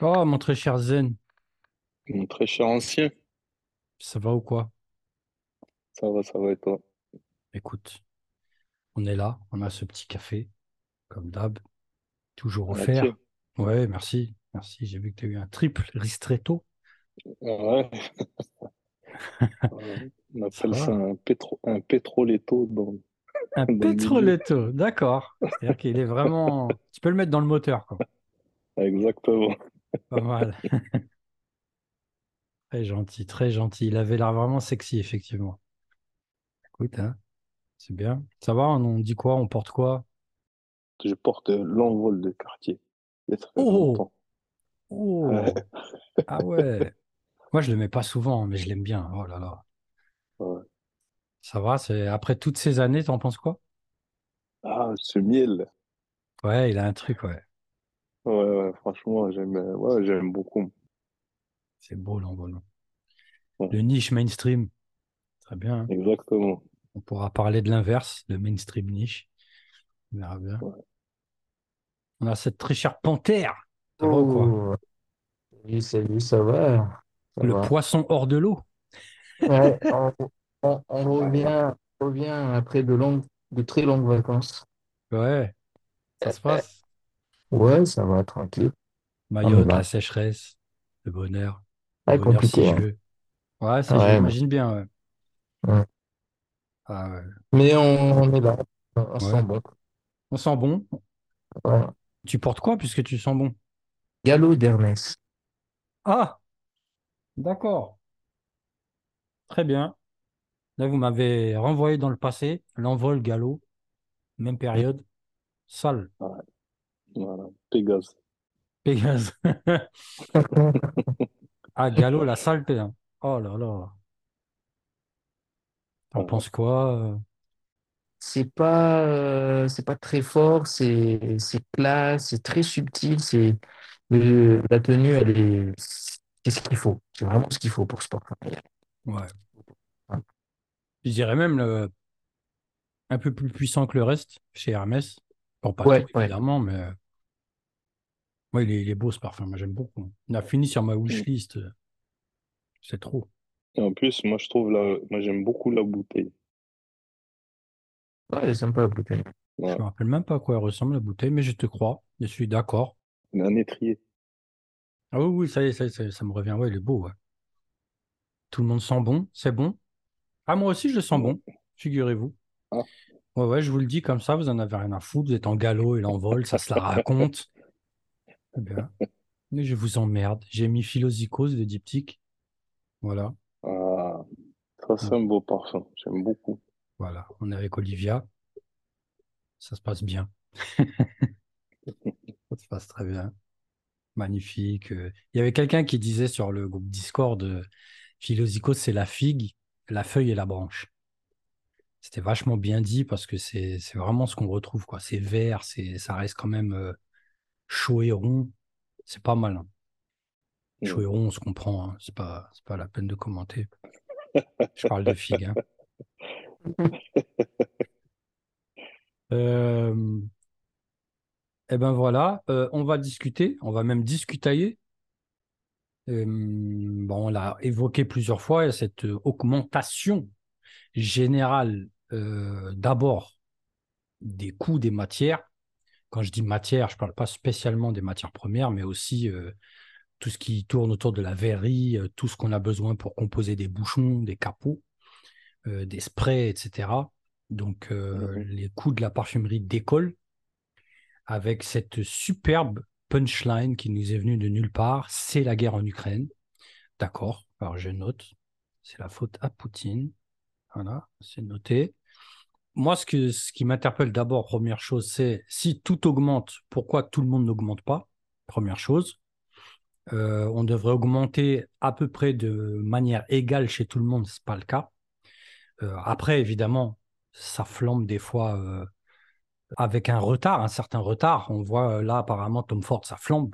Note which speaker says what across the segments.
Speaker 1: Oh, mon très cher Zen,
Speaker 2: Mon très cher ancien,
Speaker 1: ça va ou quoi?
Speaker 2: ça va, ça va et toi?
Speaker 1: Écoute, on est là, on a ce petit café, comme d'hab, toujours offert. Ouais, merci, merci. J'ai vu que tu as eu un triple ristretto.
Speaker 2: Ouais, ouais. On appelle ça un, pétro, un pétroletto dans,
Speaker 1: Un petroletto, d'accord. C'est-à-dire qu'il est vraiment. Tu peux le mettre dans le moteur, quoi.
Speaker 2: Exactement.
Speaker 1: Pas mal. Très gentil, très gentil. Il avait l'air vraiment sexy, effectivement. Écoute, hein, c'est bien. Ça va, on dit quoi? On porte quoi?
Speaker 2: Je porte l'envol de quartier.
Speaker 1: Oh! Oh! Ah ouais! Moi, je le mets pas souvent, mais je l'aime bien. Oh là là.
Speaker 2: ouais.
Speaker 1: Ça va, c'est après toutes ces années, t'en penses quoi?
Speaker 2: Ah, ce miel.
Speaker 1: Ouais, il a un truc, ouais.
Speaker 2: Ouais, ouais, franchement, j'aime euh, ouais, j'aime beaucoup.
Speaker 1: C'est beau l'envol.
Speaker 2: Ouais,
Speaker 1: Le niche mainstream, très bien. hein.
Speaker 2: exactement.
Speaker 1: On pourra parler de l'inverse, le mainstream niche. On verra bien.
Speaker 2: Ouais.
Speaker 1: On a cette très chère panthère. Ça va ou quoi?
Speaker 3: Salut, salut, ça va? Ça
Speaker 1: Le
Speaker 3: va.
Speaker 1: poisson hors de l'eau.
Speaker 3: Ouais, on, on- on revient, on revient après de longues, de très longues vacances.
Speaker 1: Ouais, ça se passe?
Speaker 3: Ouais, ça va, tranquille. On
Speaker 1: Mayotte, la sécheresse, le bonheur, le
Speaker 3: Ouais,
Speaker 1: bonheur
Speaker 3: compliqué. hein.
Speaker 1: Ouais, c'est,
Speaker 3: Ouais,
Speaker 1: j'imagine bien, ouais.
Speaker 3: ouais.
Speaker 1: Ah ouais.
Speaker 3: Mais on, on est là. On, on
Speaker 1: Ouais.
Speaker 3: sent bon.
Speaker 1: On sent bon.
Speaker 3: Ouais.
Speaker 1: Tu portes quoi puisque tu sens bon?
Speaker 3: Galop d'Hermès.
Speaker 1: Ah, d'accord. Très bien. Là, vous m'avez renvoyé dans le passé, l'envol galop, même période, sale,
Speaker 2: Ouais, voilà. Pégase.
Speaker 1: Pégase. Ah, galop, la saleté. hein. Oh là là. T'en
Speaker 2: Ouais.
Speaker 1: penses quoi? euh?
Speaker 3: C'est pas, euh, c'est pas très fort, c'est, c'est classe, c'est très subtil, c'est, le- la tenue, elle est, c'est ce qu'il faut. C'est vraiment ce qu'il faut pour ce sport.
Speaker 1: Ouais.
Speaker 3: Ouais.
Speaker 1: Je dirais même le- un peu plus puissant que le reste chez Hermès. Bon, pas
Speaker 3: Ouais,
Speaker 1: tout,
Speaker 3: ouais.
Speaker 1: évidemment, mais euh, ouais, il est, il est beau ce parfum. Moi, j'aime beaucoup. Il a fini sur ma
Speaker 2: Mm.
Speaker 1: wishlist. C'est trop.
Speaker 2: Et en plus, moi, je trouve la, moi, j'aime beaucoup la bouteille.
Speaker 3: Ouais, elle est sympa la bouteille.
Speaker 1: Je
Speaker 2: Ouais.
Speaker 1: me rappelle même pas à quoi elle ressemble la bouteille, mais je te crois. Je suis d'accord.
Speaker 2: Un étrier.
Speaker 1: Ah oui, oui, ça y est, ça y est, ça y est, ça me revient. Ouais, il est beau. ouais. Tout le monde sent bon. C'est bon. Ah, moi aussi, je le sens bon. Figurez-vous.
Speaker 2: Ah,
Speaker 1: Ouais, ouais, je vous le dis comme ça, vous en avez rien à foutre. Vous êtes en galop et l'envol, ça se la raconte. Eh bien, mais je vous emmerde. J'ai mis Philosicos de diptyque. Voilà.
Speaker 2: ah, ça, c'est
Speaker 1: Ouais.
Speaker 2: un beau parfum. J'aime beaucoup.
Speaker 1: Voilà. On est avec Olivia. Ça se passe bien. Ça se passe très bien. Magnifique. Euh, Il y avait quelqu'un qui disait sur le groupe Discord, euh, Philosicos, c'est la figue, la feuille et la branche. C'était vachement bien dit parce que c'est vraiment ce qu'on retrouve, quoi. C'est vert, c'est ça reste quand même euh, chaud et rond. C'est pas mal. hein. Chaud
Speaker 2: Mm.
Speaker 1: et rond, on se comprend. hein. C'est pas, c'est pas la peine de commenter. Je parle de figue. hein. Euh, eh ben voilà, euh, on va discuter, on va même discutailler. Euh, bon, on l'a évoqué plusieurs fois, il y a cette augmentation générale euh, d'abord des coûts des matières. Quand je dis matière, je ne parle pas spécialement des matières premières, mais aussi euh, tout ce qui tourne autour de la verrerie, euh, tout ce qu'on a besoin pour composer des bouchons, des capots, des sprays, etc. Donc
Speaker 2: Mhm.
Speaker 1: les coûts de la parfumerie décollent avec cette superbe punchline qui nous est venue de nulle part, c'est la guerre en Ukraine. D'accord, alors je note, c'est la faute à Poutine. Voilà, c'est noté. Moi, ce, que, ce qui m'interpelle d'abord, première chose, c'est si tout augmente, pourquoi tout le monde n'augmente pas? Première chose. Euh, on devrait augmenter à peu près de manière égale chez tout le monde, ce n'est pas le cas. Euh, après, évidemment, ça flambe des fois euh, avec un retard, un certain retard. On voit là, apparemment, Tom Ford, ça flambe.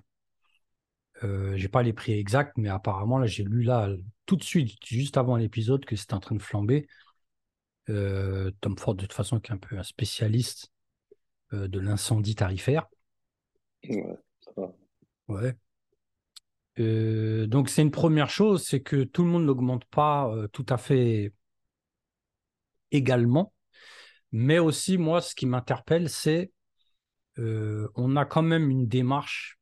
Speaker 1: Euh, j'ai pas les prix exacts, mais apparemment, là, j'ai lu là tout de suite, juste avant l'épisode, que c'était en train de flamber. Euh, Tom Ford, de toute façon, qui est un peu un spécialiste euh, de l'incendie tarifaire.
Speaker 2: Ouais, ça va.
Speaker 1: Ouais. Euh, donc c'est une première chose, c'est que tout le monde n'augmente pas tout à fait également. Mais aussi, moi, ce qui m'interpelle, c'est on a quand même une démarche.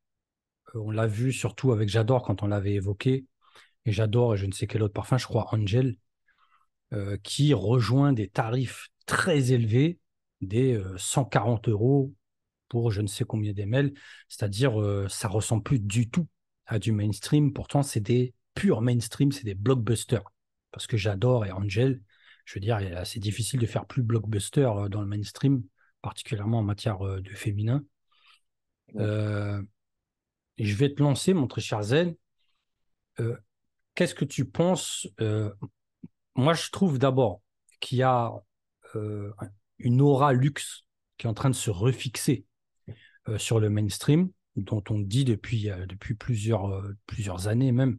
Speaker 1: on l'a vu surtout avec J'adore quand on l'avait évoqué. Et J'adore et je ne sais quel autre parfum, je crois Angel, euh, qui rejoint des tarifs très élevés, des euh, 140 euros pour je ne sais combien d'ML. C'est-à-dire, euh, ça ressemble plus du tout à du mainstream. Pourtant, c'est des purs mainstream, c'est des blockbusters. Parce que J'adore et Angel, je veux dire, il est assez difficile de faire plus blockbuster euh, dans le mainstream, particulièrement en matière euh, de féminin.
Speaker 2: Ouais.
Speaker 1: Euh, je vais te lancer, mon très cher Zen. Euh, Qu'est-ce que tu penses euh, Moi, je trouve d'abord qu'il y a euh, une aura luxe qui est en train de se refixer euh, sur le mainstream, dont on dit depuis, euh, depuis plusieurs, plusieurs années même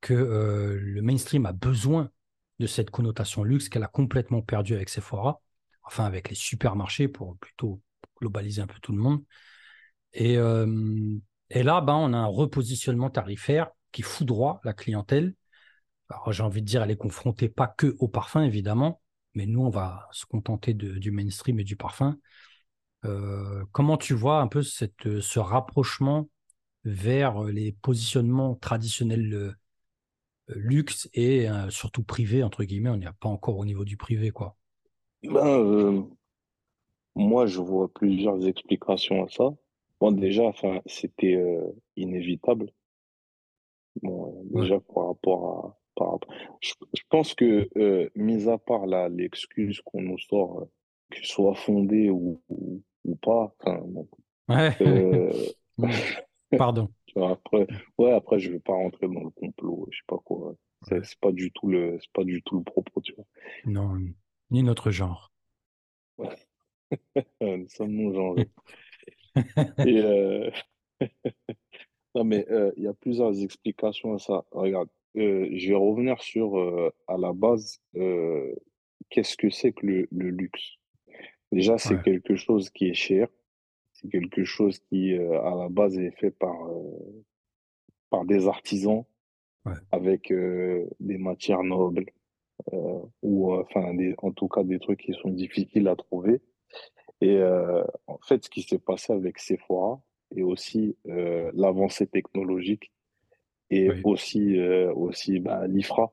Speaker 1: que le mainstream a besoin de cette connotation luxe qu'elle a complètement perdue avec Sephora, enfin avec les supermarchés pour plutôt globaliser un peu tout le monde. Et, et là, ben, on a un repositionnement tarifaire qui foudroie la clientèle. Alors, j'ai envie de dire, elle est confrontée pas que au parfum, évidemment, mais nous, on va se contenter de- du mainstream et du parfum. Euh, comment tu vois un peu cette, ce rapprochement vers les positionnements traditionnels euh, luxe et euh, surtout privé, entre guillemets, on n'y a pas encore au niveau du privé, quoi.
Speaker 2: Ben, euh, moi, je vois plusieurs explications à ça. Bon, déjà, c'était euh, inévitable. Bon, euh,
Speaker 1: Ouais.
Speaker 2: déjà, par rapport à, par rapport- je, je pense que, euh, mis à part l'excuse qu'on nous sort, euh, que ce soit fondée ou, ou, ou pas, enfin, bon,
Speaker 1: Ouais.
Speaker 2: euh,
Speaker 1: Pardon.
Speaker 2: après, ouais, après, je vais pas rentrer dans le complot, je sais pas quoi. C'est
Speaker 1: Ouais.
Speaker 2: pas du tout le, c'est pas du tout le propos, tu vois.
Speaker 1: Non, ni notre genre.
Speaker 2: Euh, Nous sommes non-genrés. Et, euh, non, mais euh, il y a plusieurs explications à ça. Regarde, euh, je vais revenir sur, euh, à la base, euh, qu'est-ce que c'est que le, le luxe? Déjà, c'est
Speaker 1: Ouais.
Speaker 2: quelque chose qui est cher. C'est quelque chose qui, euh, à la base, est fait par, euh, par des artisans
Speaker 1: Ouais.
Speaker 2: avec euh, des matières nobles, euh, ou enfin, des, en tout cas, des trucs qui sont difficiles à trouver. Et euh, en fait, ce qui s'est passé avec Sephora et aussi euh, l'avancée technologique et
Speaker 1: Oui.
Speaker 2: aussi, euh, aussi bah, l'IFRA,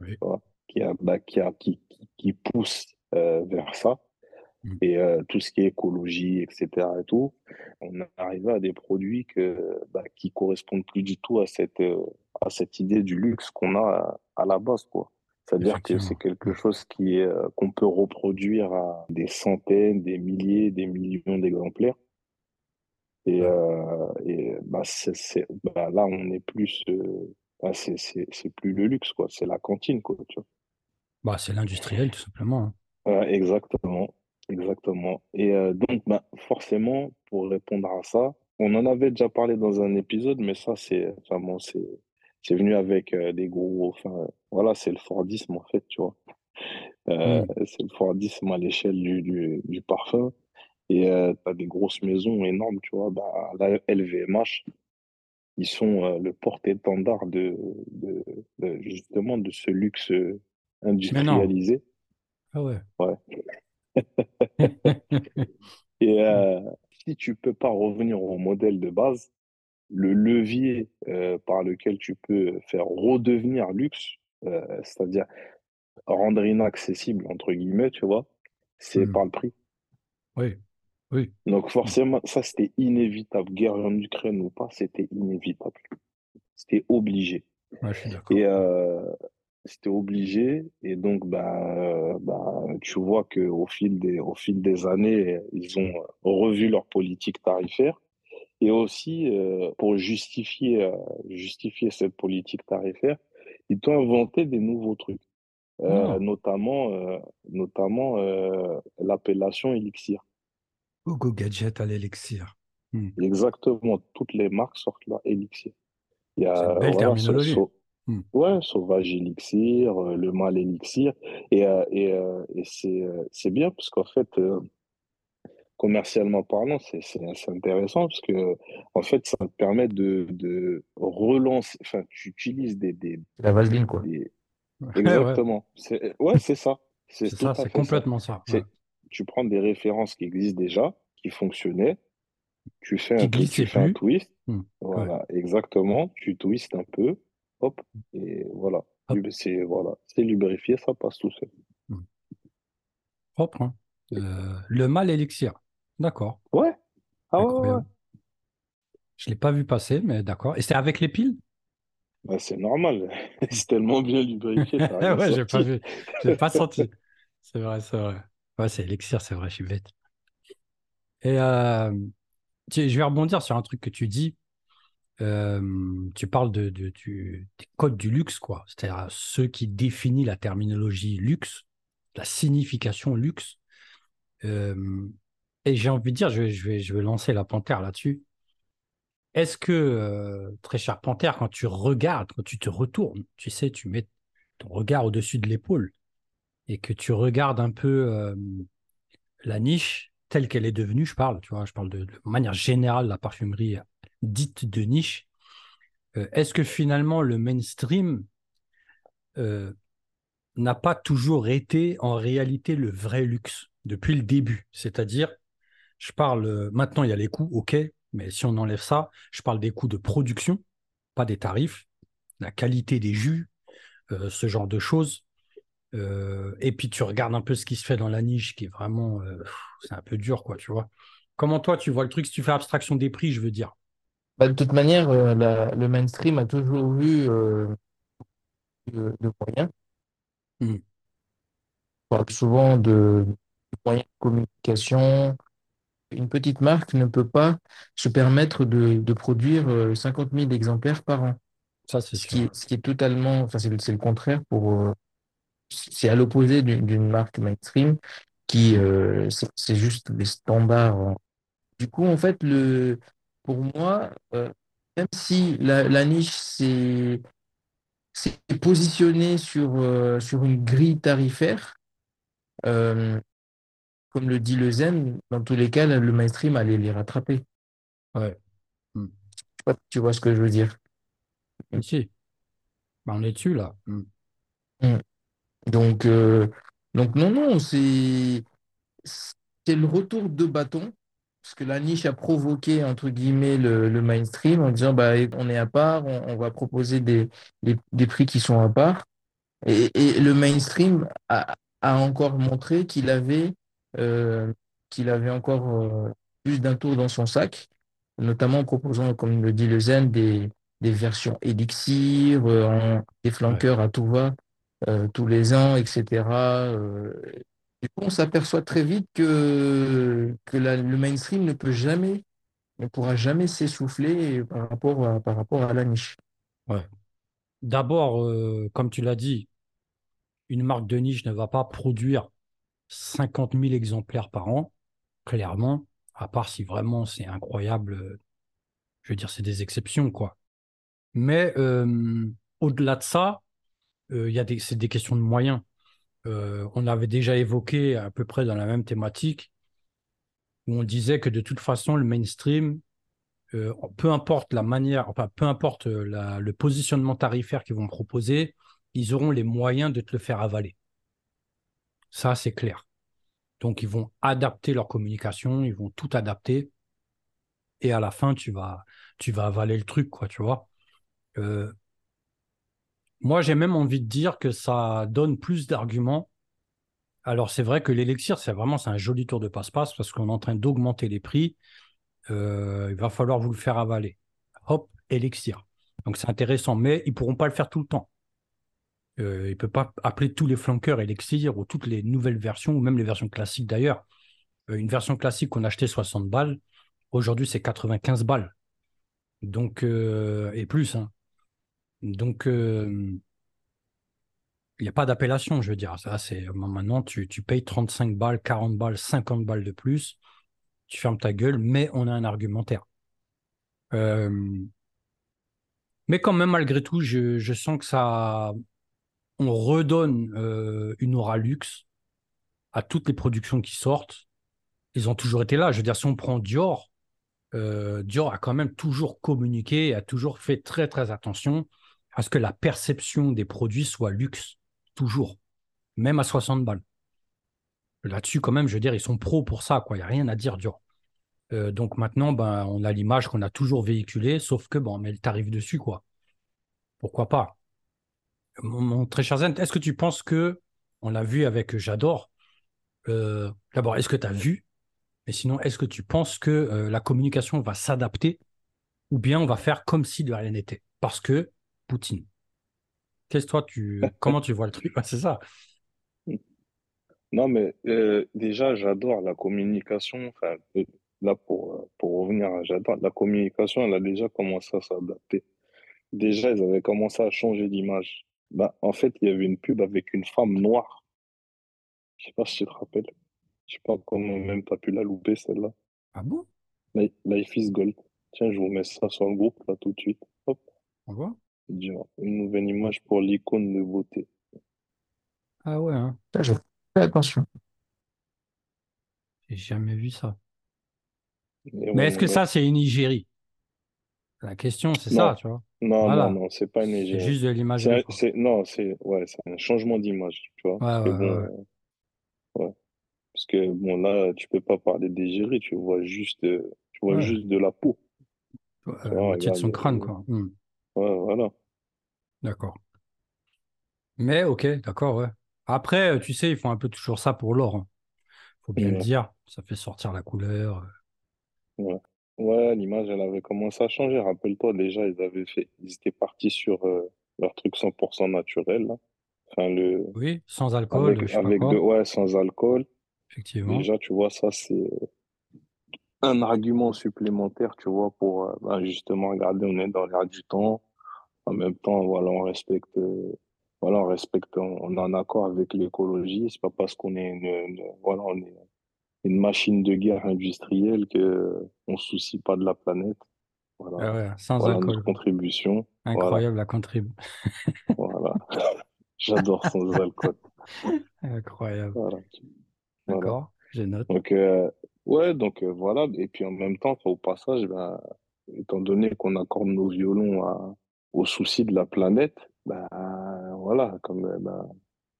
Speaker 1: Oui.
Speaker 2: vois, qui, a, bah, qui, a, qui, qui, pousse euh, vers ça.
Speaker 1: Mm.
Speaker 2: Et euh, tout ce qui est écologie, etc. et tout, on est arrivé à des produits que, bah, qui correspondent plus du tout à cette, euh, à cette idée du luxe qu'on a à, à la base, quoi. C'est-à-dire que c'est quelque chose qui est, euh, qu'on peut reproduire à des centaines, des milliers, des millions d'exemplaires. Et, euh, et bah, bah, là, on est plus, euh, bah, c'est, plus le luxe, quoi. C'est la cantine, quoi, tu vois.
Speaker 1: Bah, c'est l'industriel, tout simplement. hein.
Speaker 2: Exactement, exactement. Et euh, donc, bah, forcément, pour répondre à ça, on en avait déjà parlé dans un épisode, mais ça, c'est, bon, c'est, c'est venu avec euh, des gros, enfin, voilà, c'est le Fordisme, en fait, tu vois. Euh,
Speaker 1: Mm.
Speaker 2: c'est le Fordisme à l'échelle du, du, du parfum. Et euh, t'as des grosses maisons énormes, tu vois. Bah, la LVMH, ils sont euh, le porte-étendard de, de, de- justement de ce luxe euh, industrialisé.
Speaker 1: Ah ouais.
Speaker 2: Ouais. Et euh, si tu peux pas revenir au modèle de base, le levier par lequel tu peux faire redevenir luxe, c'est-à-dire rendre inaccessible, entre guillemets, tu vois, c'est
Speaker 1: Mm.
Speaker 2: par le prix.
Speaker 1: Oui. Oui.
Speaker 2: Donc forcément, ça c'était inévitable. Guerre en Ukraine ou pas, c'était inévitable. C'était obligé.
Speaker 1: Ouais, je suis
Speaker 2: Et euh, c'était obligé. Et donc, bah, bah, tu vois que au fil des, au fil des années, ils ont revu leur politique tarifaire. Et aussi, euh, pour justifier, euh, justifier cette politique tarifaire, ils ont inventé des nouveaux trucs, euh,
Speaker 1: Non.
Speaker 2: notamment, euh, notamment euh, l'appellation élixir.
Speaker 1: Google Gadget à l'élixir. Mm.
Speaker 2: Exactement, toutes les marques sortent leur élixir. Il y
Speaker 1: C'est une
Speaker 2: a,
Speaker 1: belle
Speaker 2: voilà,
Speaker 1: terminologie.
Speaker 2: Sau-
Speaker 1: Mm.
Speaker 2: ouais, Sauvage Élixir, euh, Le Mâle Élixir. Et, euh, et, euh, et c'est, euh, c'est bien parce qu'en fait, euh, commercialement parlant, c'est c'est- c'est intéressant parce que, en fait, ça te permet de, de relancer, enfin, tu utilises des, des,
Speaker 3: la vaseline, quoi.
Speaker 2: des-
Speaker 1: Ouais, ouais,
Speaker 2: Exactement. C'est, ouais, c'est ça. C'est
Speaker 1: ça, complètement ça. ouais.
Speaker 2: Tu prends des références qui existent déjà, qui fonctionnaient, tu fais un, tu fais un twist,
Speaker 1: ouais.
Speaker 2: voilà, exactement, tu twistes un peu, hop, et voilà. C'est, voilà, lubrifié, ça passe tout seul.
Speaker 1: Propre, hein. Euh, le mal élixir. D'accord.
Speaker 2: Ouais. Ah ouais.
Speaker 1: Je ne l'ai pas vu passer, mais d'accord. Et c'est avec les piles?
Speaker 2: Bah, c'est normal. C'est tellement bien lubrifié,
Speaker 1: Ouais, j'ai pas vu. J'ai pas senti. C'est vrai, c'est vrai. C'est élixir, c'est vrai, je suis bête. Et euh, je vais rebondir sur un truc que tu dis. Euh, tu parles de, des codes du luxe, quoi. C'est-à-dire ceux qui définissent la terminologie luxe, la signification luxe. Euh, et j'ai envie de dire, je vais, lancer la panthère là-dessus. Est-ce que, très cher panthère, quand tu regardes, quand tu te retournes, tu sais, tu mets ton regard au-dessus de l'épaule et que tu regardes un peu la niche telle qu'elle est devenue, je parle, de, de manière générale la parfumerie dite de niche. Est-ce que finalement le mainstream n'a pas toujours été en réalité le vrai luxe depuis le début? C'est-à-dire, je parle, maintenant il y a les coûts, ok, mais si on enlève ça, je parle des coûts de production, pas des tarifs, la qualité des jus, ce genre de choses. Euh, et puis tu regardes un peu ce qui se fait dans la niche, qui est vraiment, euh, c'est un peu dur, quoi, tu vois. Comment toi tu vois le truc si tu fais abstraction des prix, je veux dire?
Speaker 3: Bah, de toute manière, euh, la- le mainstream a toujours eu euh, de, de moyens.
Speaker 1: Hmm.
Speaker 3: On parle souvent de, de moyens de communication. Une petite marque ne peut pas se permettre de, de produire euh, 50 000 exemplaires par an.
Speaker 1: Ça, c'est
Speaker 3: Ce
Speaker 1: sûr.
Speaker 3: qui est, ce qui est totalement, enfin, c'est le, contraire pour, c'est à l'opposé d'une marque mainstream qui, euh, c'est c'est juste des standards. hein. Du coup, en fait, le, pour moi, euh, même si la, la niche s'est s'est positionnée sur, euh, sur une grille tarifaire, comme le dit le Zen, dans tous les cas, le mainstream allait les rattraper.
Speaker 1: Ouais. Hmm.
Speaker 3: Pas si tu vois ce que je veux dire.
Speaker 1: Si. Ben, on est dessus, là. Hmm.
Speaker 3: Donc, euh, donc non, non, c'est le retour de bâton, parce que la niche a provoqué, entre guillemets, le, le mainstream en disant, bah, on est à part, on, on va proposer des, des, des prix qui sont à part. Et, et le mainstream a, a encore montré qu'il avait, euh, qu'il avait encore euh, plus d'un tour dans son sac, notamment en proposant, comme le dit le Zen, des, des versions élixir, euh, des flanqueurs à tout va, euh, tous les ans, etc. Euh, du coup, on s'aperçoit très vite que, que le mainstream ne peut jamais, ne pourra jamais s'essouffler par rapport à, par rapport à la niche.
Speaker 1: Ouais. D'abord, euh, comme tu l'as dit, une marque de niche ne va pas produire 50 000 exemplaires par an, clairement, à part si vraiment c'est incroyable. Je veux dire, c'est des exceptions, quoi. Mais au-delà de ça, il y a des, c'est des questions de moyens. Euh, on avait déjà évoqué à peu près dans la même thématique, où on disait que de toute façon, le mainstream, euh, peu importe la manière, enfin, peu importe euh, le positionnement tarifaire qu'ils vont proposer, ils auront les moyens de te le faire avaler. Ça, c'est clair. Donc, ils vont adapter leur communication, ils vont tout adapter. Et à la fin, tu vas, tu vas avaler le truc, quoi, tu vois. Euh, moi, j'ai même envie de dire que ça donne plus d'arguments. Alors, c'est vrai que l'élixir, c'est vraiment un joli tour de passe-passe parce qu'on est en train d'augmenter les prix. Euh, il va falloir vous le faire avaler. Hop, élixir. Donc, c'est intéressant, mais ils ne pourront pas le faire tout le temps. Euh, il ne peut pas appeler tous les flanqueurs élixir ou toutes les nouvelles versions, ou même les versions classiques d'ailleurs. Euh, une version classique qu'on achetait 60 balles, aujourd'hui, c'est 95 balles. Donc, euh, et plus. hein. Donc, euh, il n'y a pas d'appellation, je veux dire. Ça, c'est maintenant, tu, payes 35 balles, 40 balles, 50 balles de plus. Tu fermes ta gueule, mais on a un argumentaire. Euh, mais quand même, malgré tout, je, sens que ça, on redonne euh, une aura luxe à toutes les productions qui sortent. ils ont toujours été là. Je veux dire, si on prend Dior, Dior a quand même toujours communiqué, a toujours fait très très attention à ce que la perception des produits soit luxe, toujours, même à 60 balles. Là-dessus, quand même, je veux dire, ils sont pros pour ça, quoi. Il n'y a rien à dire, Dior. Euh, donc maintenant, ben, on a l'image qu'on a toujours véhiculée, sauf que bon, on met dessus, quoi. Pourquoi pas? Mon, très cher Zen, est-ce que tu penses que, on l'a vu avec J'adore, euh, d'abord, est-ce que tu as vu? Mais sinon, est-ce que tu penses que euh, la communication va s'adapter ou bien on va faire comme si de rien n'était? Parce que Poutine. Qu'est-ce toi, tu, comment tu vois le truc? c'est ça.
Speaker 2: Non, mais euh, déjà, j'adore la communication. Enfin, euh, là, pour, euh, pour revenir à j'adore, la communication, elle a déjà commencé à s'adapter. Déjà, ils avaient commencé à changer d'image. Bah, en fait, il y avait une pub avec une femme noire. Je sais pas si tu te rappelles. Je sais pas comment même tu as pu la louper, celle-là.
Speaker 1: Ah bon?
Speaker 2: Life is Gold. Tiens, je vous mets ça sur le groupe, là, tout de suite. Hop.
Speaker 1: On voit?
Speaker 2: Une nouvelle image pour l'icône de beauté.
Speaker 1: Ah ouais, hein.
Speaker 3: je fais attention.
Speaker 1: J'ai jamais vu ça. Mais est-ce que ça, c'est une Igérie? La question, c'est ça, tu vois.
Speaker 2: Non, non, non, c'est pas une
Speaker 1: C'est juste de l'image.
Speaker 2: non, c'est ouais, un changement d'image, tu vois.
Speaker 1: Parce que,
Speaker 2: bon, Parce que bon, là, tu peux pas parler d'Igérie, tu vois juste, tu vois juste de la peau.
Speaker 1: la moitié de son crâne, quoi. Hmm.
Speaker 2: Ouais, voilà.
Speaker 1: D'accord. Mais ok, d'accord, ouais. Après, tu sais, ils font un peu toujours ça pour l'or. Hein. Faut bien le dire. Ça fait sortir la couleur.
Speaker 2: Ouais. Ouais, l'image, elle avait commencé à changer. Rappelle-toi, déjà, ils avaient fait, ils étaient partis sur euh, leur truc 100% naturel. Enfin, le,
Speaker 1: Oui, sans alcool,
Speaker 2: avec, avec de, ouais, sans alcool.
Speaker 1: Effectivement.
Speaker 2: Déjà, tu vois, ça, c'est un argument supplémentaire, tu vois, pour euh, bah, justement regarder, on est dans l'air du temps. En même temps, voilà, on respecte, voilà, on respecte, on, est en accord avec l'écologie. C'est pas parce qu'on est une, voilà, on est une machine de guerre industrielle que on se soucie pas de la planète. Voilà,
Speaker 1: Ah ouais, sans
Speaker 2: voilà
Speaker 1: alcool.
Speaker 2: notre contribution. Voilà,
Speaker 1: Incroyable la contribution.
Speaker 2: voilà. J'adore sans alcool.
Speaker 1: Incroyable.
Speaker 2: Voilà. Voilà.
Speaker 1: D'accord, je note.
Speaker 2: Donc, euh, ouais, donc euh, voilà. Et puis en même temps, au passage, ben, étant donné qu'on accorde nos violons à, aux soucis de la planète, ben, voilà, comme euh, ben,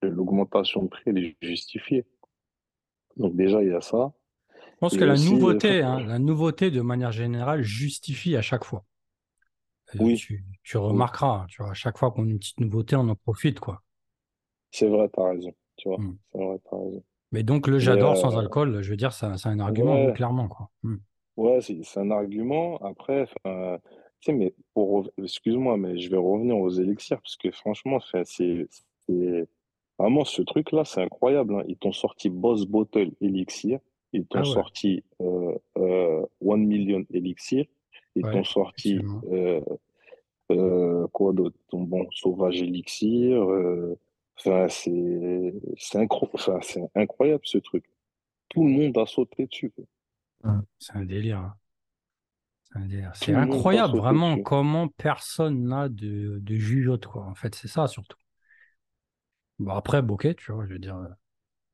Speaker 2: l'augmentation de prix, elle est justifiée. Donc déjà, il y a ça.
Speaker 1: Je pense
Speaker 2: Et
Speaker 1: que la
Speaker 2: aussi,
Speaker 1: nouveauté,
Speaker 2: euh,
Speaker 1: hein, la nouveauté de manière générale justifie à chaque fois. Euh,
Speaker 2: Oui.
Speaker 1: Tu, tu remarqueras, tu vois, à chaque fois qu'on a une petite nouveauté, on en profite, quoi.
Speaker 2: c'est vrai, t'as raison. Tu vois,
Speaker 1: Hmm.
Speaker 2: c'est vrai, t'as raison.
Speaker 1: Mais donc le j'adore sans
Speaker 2: euh,
Speaker 1: alcool, je veux dire, c'est un argument,
Speaker 2: ouais,
Speaker 1: clairement, quoi. Hmm.
Speaker 2: ouais, c'est un argument. Après, sais, mais pour, rev- excuse-moi, mais je vais revenir aux élixirs parce que franchement, enfin, c'est, c'est vraiment ce truc-là, c'est incroyable. hein. Ils t'ont sorti Boss Bottle Elixir, ils t'ont
Speaker 1: Ah ouais,
Speaker 2: sorti euh, euh, One Million Elixir, ils
Speaker 1: ouais,
Speaker 2: t'ont sorti euh, euh, quoi d'autre? Ton bon Sauvage Elixir. euh, Enfin, c'est c'est incro- enfin, c'est incroyable ce truc. Tout le monde a sauté dessus. quoi.
Speaker 1: C'est un délire. C'est incroyable, vraiment, comment personne n'a de, de jugeote, quoi. En fait, c'est ça, surtout. Bon, après, bokeh, tu vois, je veux dire, euh,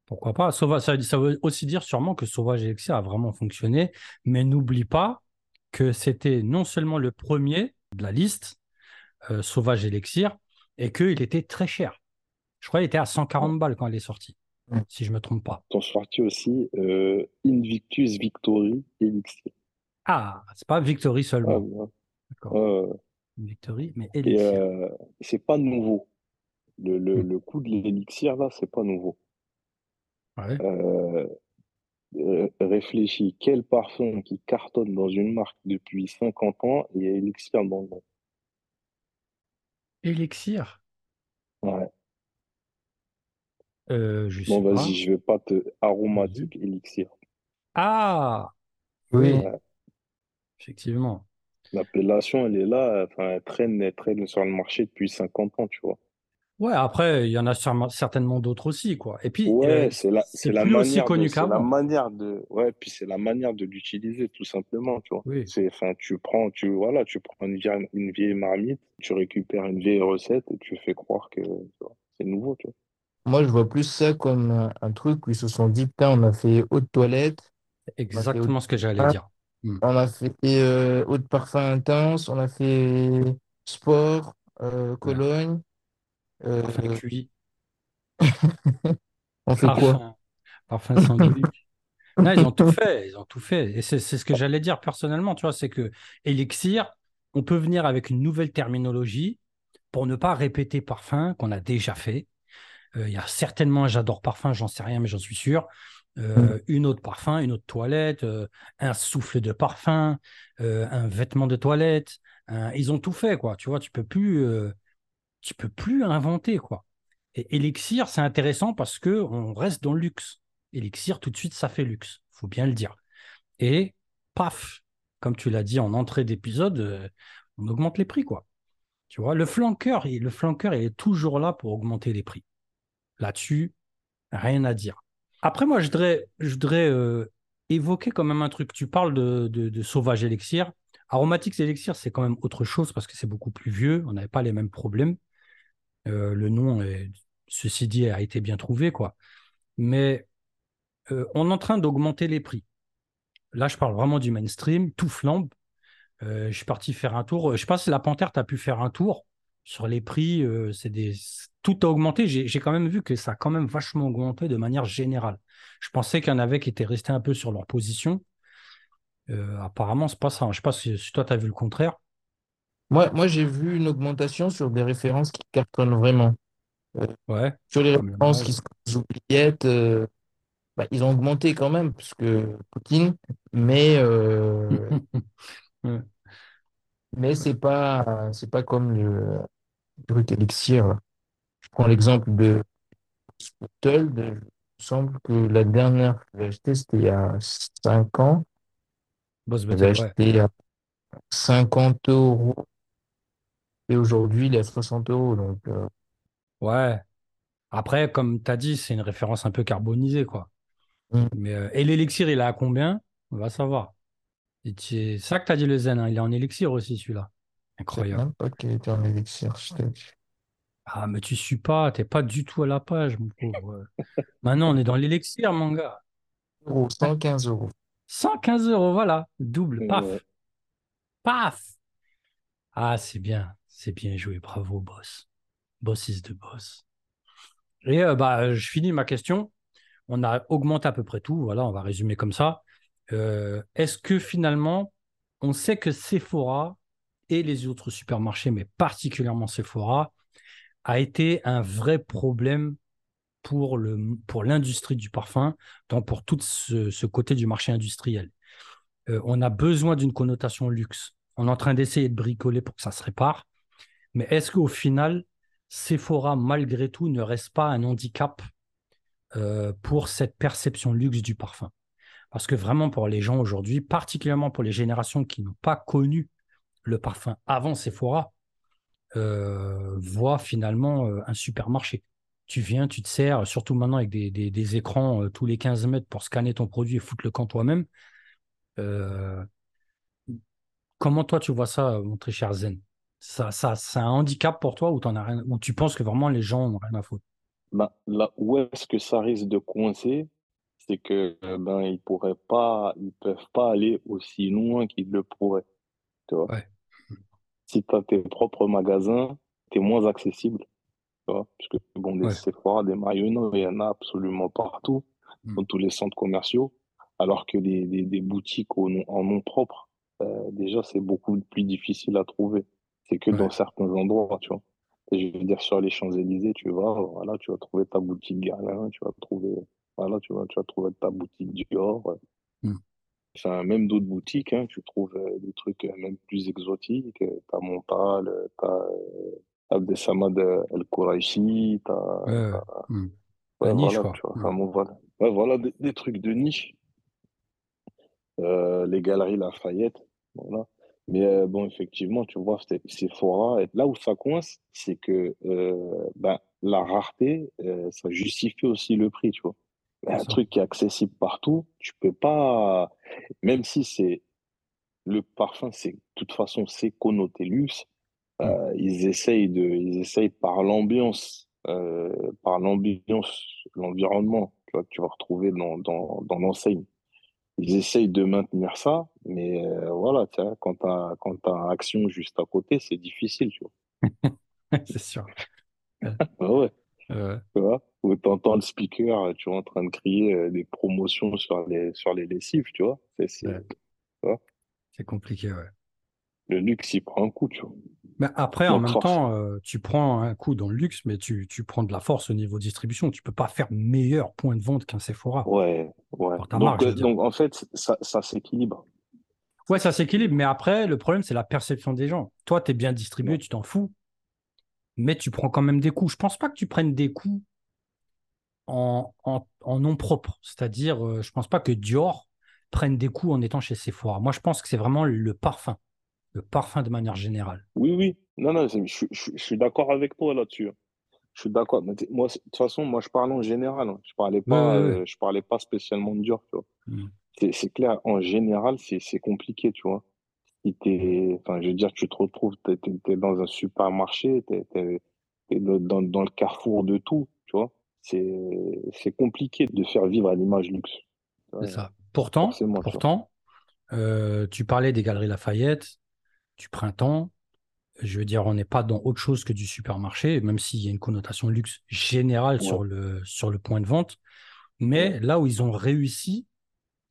Speaker 1: pourquoi pas. Sauvage, ça, ça veut aussi dire sûrement que Sauvage Elixir a vraiment fonctionné, mais n'oublie pas que c'était non seulement le premier de la liste, euh, Sauvage Elixir, et qu'il était très cher. Je crois qu'il était à 140 balles quand il est sorti,
Speaker 3: Mm.
Speaker 1: si je me trompe pas.
Speaker 2: Ils ont sorti aussi euh, Invictus Victory Elixir.
Speaker 1: Ah, c'est pas Victory
Speaker 2: Ah,
Speaker 1: seulement.
Speaker 2: ouais.
Speaker 1: D'accord. Victory, mais
Speaker 2: Et
Speaker 1: Elixir.
Speaker 2: euh, c'est pas nouveau. Le, le,
Speaker 1: Mm.
Speaker 2: le coup de l'élixir, là, c'est pas nouveau.
Speaker 1: Ouais.
Speaker 2: Euh, euh, réfléchis, quel parfum qui cartonne dans une marque depuis 50 ans et il y a Elixir dans le nom.
Speaker 1: Elixir,
Speaker 2: Ouais.
Speaker 1: euh, je
Speaker 2: Bon, vas-y, je vais pas te... Aromatique Elixir.
Speaker 1: Ah,
Speaker 3: Oui,
Speaker 2: Ouais.
Speaker 1: Effectivement.
Speaker 2: L'appellation, elle est là, enfin, elle traîne, elle traîne sur le marché depuis 50 ans, tu vois.
Speaker 1: Ouais, après, il y en a sûrement- certainement d'autres aussi, quoi. Et puis, euh,
Speaker 2: Ouais, c'est la,
Speaker 1: c'est
Speaker 2: c'est la
Speaker 1: plus aussi
Speaker 2: manière de,
Speaker 1: connu
Speaker 2: c'est la
Speaker 1: qu'avant.
Speaker 2: manière de, ouais, puis c'est la manière de l'utiliser, tout simplement, tu vois.
Speaker 1: Oui,
Speaker 2: C'est, enfin, tu prends, tu, voilà, tu prends une vieille, une vieille marmite, tu récupères une vieille recette et tu fais croire que, tu vois, c'est nouveau, tu vois.
Speaker 3: moi je vois plus ça comme un, un truc où ils se sont dit, putain, on a fait eau de toilette,
Speaker 1: Exactement ce que j'allais dire. Hmm.
Speaker 3: On a fait euh, eau de parfum intense, on a fait sport, euh,
Speaker 1: Ouais.
Speaker 3: Cologne.
Speaker 1: Parfum
Speaker 3: euh,
Speaker 1: cuit,
Speaker 3: on fait quoi?
Speaker 1: parfum, parfum sandwich. Non, ils ont tout fait, ils ont tout fait. Et c'est c'est ce que j'allais dire personnellement, tu vois, c'est que Elixir, on peut venir avec une nouvelle terminologie pour ne pas répéter parfum qu'on a déjà fait. Euh, Il y a certainement un j'adore parfum, j'en sais rien, mais j'en suis sûr.
Speaker 3: Mm.
Speaker 1: Euh, une autre parfum, une autre toilette, euh, un souffle de parfum, euh, un vêtement de toilette. Ils ont tout fait, quoi. Tu vois, tu peux plus, tu peux plus inventer, quoi. Et Elixir, c'est intéressant parce que on reste dans le luxe. Elixir, tout de suite, ça fait luxe. Faut bien le dire. Et paf, comme tu l'as dit en entrée d'épisode, on augmente les prix, quoi. Tu vois, le flanqueur, le flanqueur, il est toujours là pour augmenter les prix. Là-dessus, rien à dire. Après, moi, je voudrais, euh, évoquer quand même un truc. Tu parles de, Sauvage Elixir. Aromatics Elixir, c'est quand même autre chose parce que c'est beaucoup plus vieux. On n'avait pas les mêmes problèmes. Euh, le nom, ceci dit, a été bien trouvé, quoi. Mais euh, on est en train d'augmenter les prix. Là, je parle vraiment du mainstream, tout flambe. Je suis parti faire un tour. Je sais pas si la Panthère, tu as pu faire un tour sur les prix. euh, c'est des... Tout a augmenté. J'ai quand même vu que ça a quand même vachement augmenté de manière générale. Je pensais qu'il y en avait qui étaient restés un peu sur leur position. Euh, apparemment, c'est pas ça. Je sais pas si, si toi, tu as vu le contraire.
Speaker 3: Moi, moi j'ai vu une augmentation sur des références qui cartonnent vraiment. Euh,
Speaker 1: Ouais,
Speaker 3: sur les
Speaker 1: le
Speaker 3: références qui sont des oubliettes, euh, bah, ils ont augmenté quand même, puisque Poutine, mais,
Speaker 1: Ouais.
Speaker 3: mais c'est pas, pas comme le truc Elixir. Je prends l'exemple de Spottle. de- Il me semble que la dernière que j'ai achetée, c'était il y a 5 ans.
Speaker 1: Ouais.
Speaker 3: acheté à 50 euros et aujourd'hui, il est à 60 euros. Donc, euh,
Speaker 1: Ouais. Après, comme tu as dit, c'est une référence un peu carbonisée, quoi.
Speaker 3: hmm,
Speaker 1: Mais, euh, et l'élixir, il est à combien? On va savoir. C'est ça que tu as dit, le zen. hein. Il est en élixir aussi, celui-là.
Speaker 3: Je sais
Speaker 1: Incroyable.
Speaker 3: même pas était je dit.
Speaker 1: Ah, mais tu suis pas, t'es pas du tout à la page, mon pauvre. Maintenant, on est dans l'élixir, mon gars.
Speaker 3: Euros, 115 euros.
Speaker 1: 115 euros, voilà. Double,
Speaker 2: Ouais.
Speaker 1: paf, paf. Ah, c'est bien, c'est bien joué, bravo, boss. Boss is the boss. Et euh, bah, je finis ma question. On a augmenté à peu près tout, voilà, on va résumer comme ça. Euh, est-ce que finalement, on sait que Sephora et les autres supermarchés, mais particulièrement Sephora, a été un vrai problème pour le, pour l'industrie du parfum, donc pour tout ce, ce côté du marché industriel. Euh, on a besoin d'une connotation luxe. On est en train d'essayer de bricoler pour que ça se répare. Mais est-ce qu'au final, Sephora, malgré tout, ne reste pas un handicap euh, pour cette perception luxe du parfum? Parce que vraiment, pour les gens aujourd'hui, particulièrement pour les générations qui n'ont pas connu le parfum avant Sephora, euh, voient finalement euh, un supermarché. Tu viens, tu te sers, surtout maintenant avec des, des- des écrans euh, tous les 15 mètres pour scanner ton produit et foutre le camp toi-même. Euh, comment toi tu vois ça, mon très cher Zen? Ça, ça, c'est un handicap pour toi ou t'en as rien, ou tu penses que vraiment les gens n'ont rien à foutre?
Speaker 2: Ben, là où est-ce que ça risque de coincer, c'est que ben ils pourraient pas, ils peuvent pas aller aussi loin qu'ils le pourraient, tu vois?
Speaker 1: Ouais.
Speaker 2: Si tu as tes propres magasins, tu es moins accessible, tu vois, parce que bon, des
Speaker 1: Ouais.
Speaker 2: Sephora, des Marionneaux, il y en a absolument partout,
Speaker 1: Mm.
Speaker 2: dans tous les centres commerciaux, alors que des, des, des boutiques au nom, en nom propre, euh, déjà, c'est beaucoup plus difficile à trouver. C'est que
Speaker 1: Ouais.
Speaker 2: dans certains endroits, tu vois. Et je veux dire, sur les Champs-Élysées, tu vas, voilà, tu vas trouver ta boutique Guerlain, tu vas trouver, voilà, tu vas, tu vas trouver ta boutique Dior. euh. Enfin, même d'autres boutiques, hein, tu trouves euh, des trucs euh, même plus exotiques. euh, T'as Montal, euh, t'as euh, Abdesamad euh, El Kouraïchi, t'as,
Speaker 1: Ouais, Mm.
Speaker 2: ouais,
Speaker 1: niche,
Speaker 2: voilà,
Speaker 1: quoi.
Speaker 2: tu vois.
Speaker 1: Mm.
Speaker 2: Enfin, bon, voilà. Ouais, voilà des, des trucs de niche. Euh, les galeries Lafayette, voilà. Mais euh, bon, effectivement, tu vois, c'est Sephora. Et là où ça coince, c'est que euh, ben, la rareté, euh, ça justifie aussi le prix, tu vois.
Speaker 1: C'est
Speaker 2: Un
Speaker 1: ça.
Speaker 2: truc qui est accessible partout, tu peux pas, même si c'est le parfum, c'est de toute façon c'est connoté luxe. Euh, ils essayent de, ils essayent par l'ambiance, euh, par l'ambiance, l'environnement, que tu vas retrouver dans dans dans l'enseigne ils essayent de maintenir ça, mais euh, voilà, quand tu as, quand t'as Action juste à côté, c'est difficile, tu vois.
Speaker 1: c'est sûr.
Speaker 2: Ah ouais,
Speaker 1: Euh,
Speaker 2: tu vois. Ou t'entends le speaker, tu vois, en train de crier euh, des promotions sur les, sur les lessives, tu vois. C'est,
Speaker 1: Ouais. compliqué, ouais.
Speaker 2: Le luxe, il prend un coup, tu vois.
Speaker 1: Mais après, en même
Speaker 2: force-
Speaker 1: temps, euh, tu prends un coup dans le luxe, mais tu, tu prends de la force au niveau distribution. Tu peux pas faire meilleur point de vente qu'un Sephora.
Speaker 2: Ouais, ouais.
Speaker 1: Pour ta
Speaker 2: Donc,
Speaker 1: marge,
Speaker 2: euh, donc, en fait, ça, ça s'équilibre.
Speaker 1: Ouais, ça s'équilibre, mais après, le problème, c'est la perception des gens. Toi, tu es bien distribué,
Speaker 2: Ouais.
Speaker 1: tu t'en fous, mais tu prends quand même des coups. Je pense pas que tu prennes des coups en, en, en nom propre. C'est-à-dire, euh, je pense pas que Dior prenne des coups en étant chez Sephora. Moi, je pense que c'est vraiment le parfum. Le parfum de manière générale.
Speaker 2: Oui, oui. Non, non, je, je- je suis d'accord avec toi là-dessus. Je suis d'accord. Mais moi, de toute façon, moi, je parle en général. hein. Je parlais pas,
Speaker 1: Ouais, ouais, ouais.
Speaker 2: euh, je parlais pas spécialement de Dior, tu vois.
Speaker 1: Mm.
Speaker 2: C'est clair, en général, c'est c'est compliqué, tu vois. Enfin, je veux dire, tu te retrouves, t'es- t'es dans un supermarché, t'es, t'es dans, dans dans le carrefour de tout, tu vois. C'est compliqué de faire vivre à l'image luxe. tu.
Speaker 1: C'est ça. Pourtant,
Speaker 2: forcément, tu
Speaker 1: pourtant euh, tu parlais des Galeries Lafayette, du printemps. Je veux dire, on n'est pas dans autre chose que du supermarché, même s'il y a une connotation luxe générale
Speaker 2: Ouais.
Speaker 1: sur le, sur le point de vente. Mais
Speaker 2: Ouais.
Speaker 1: là où ils ont réussi,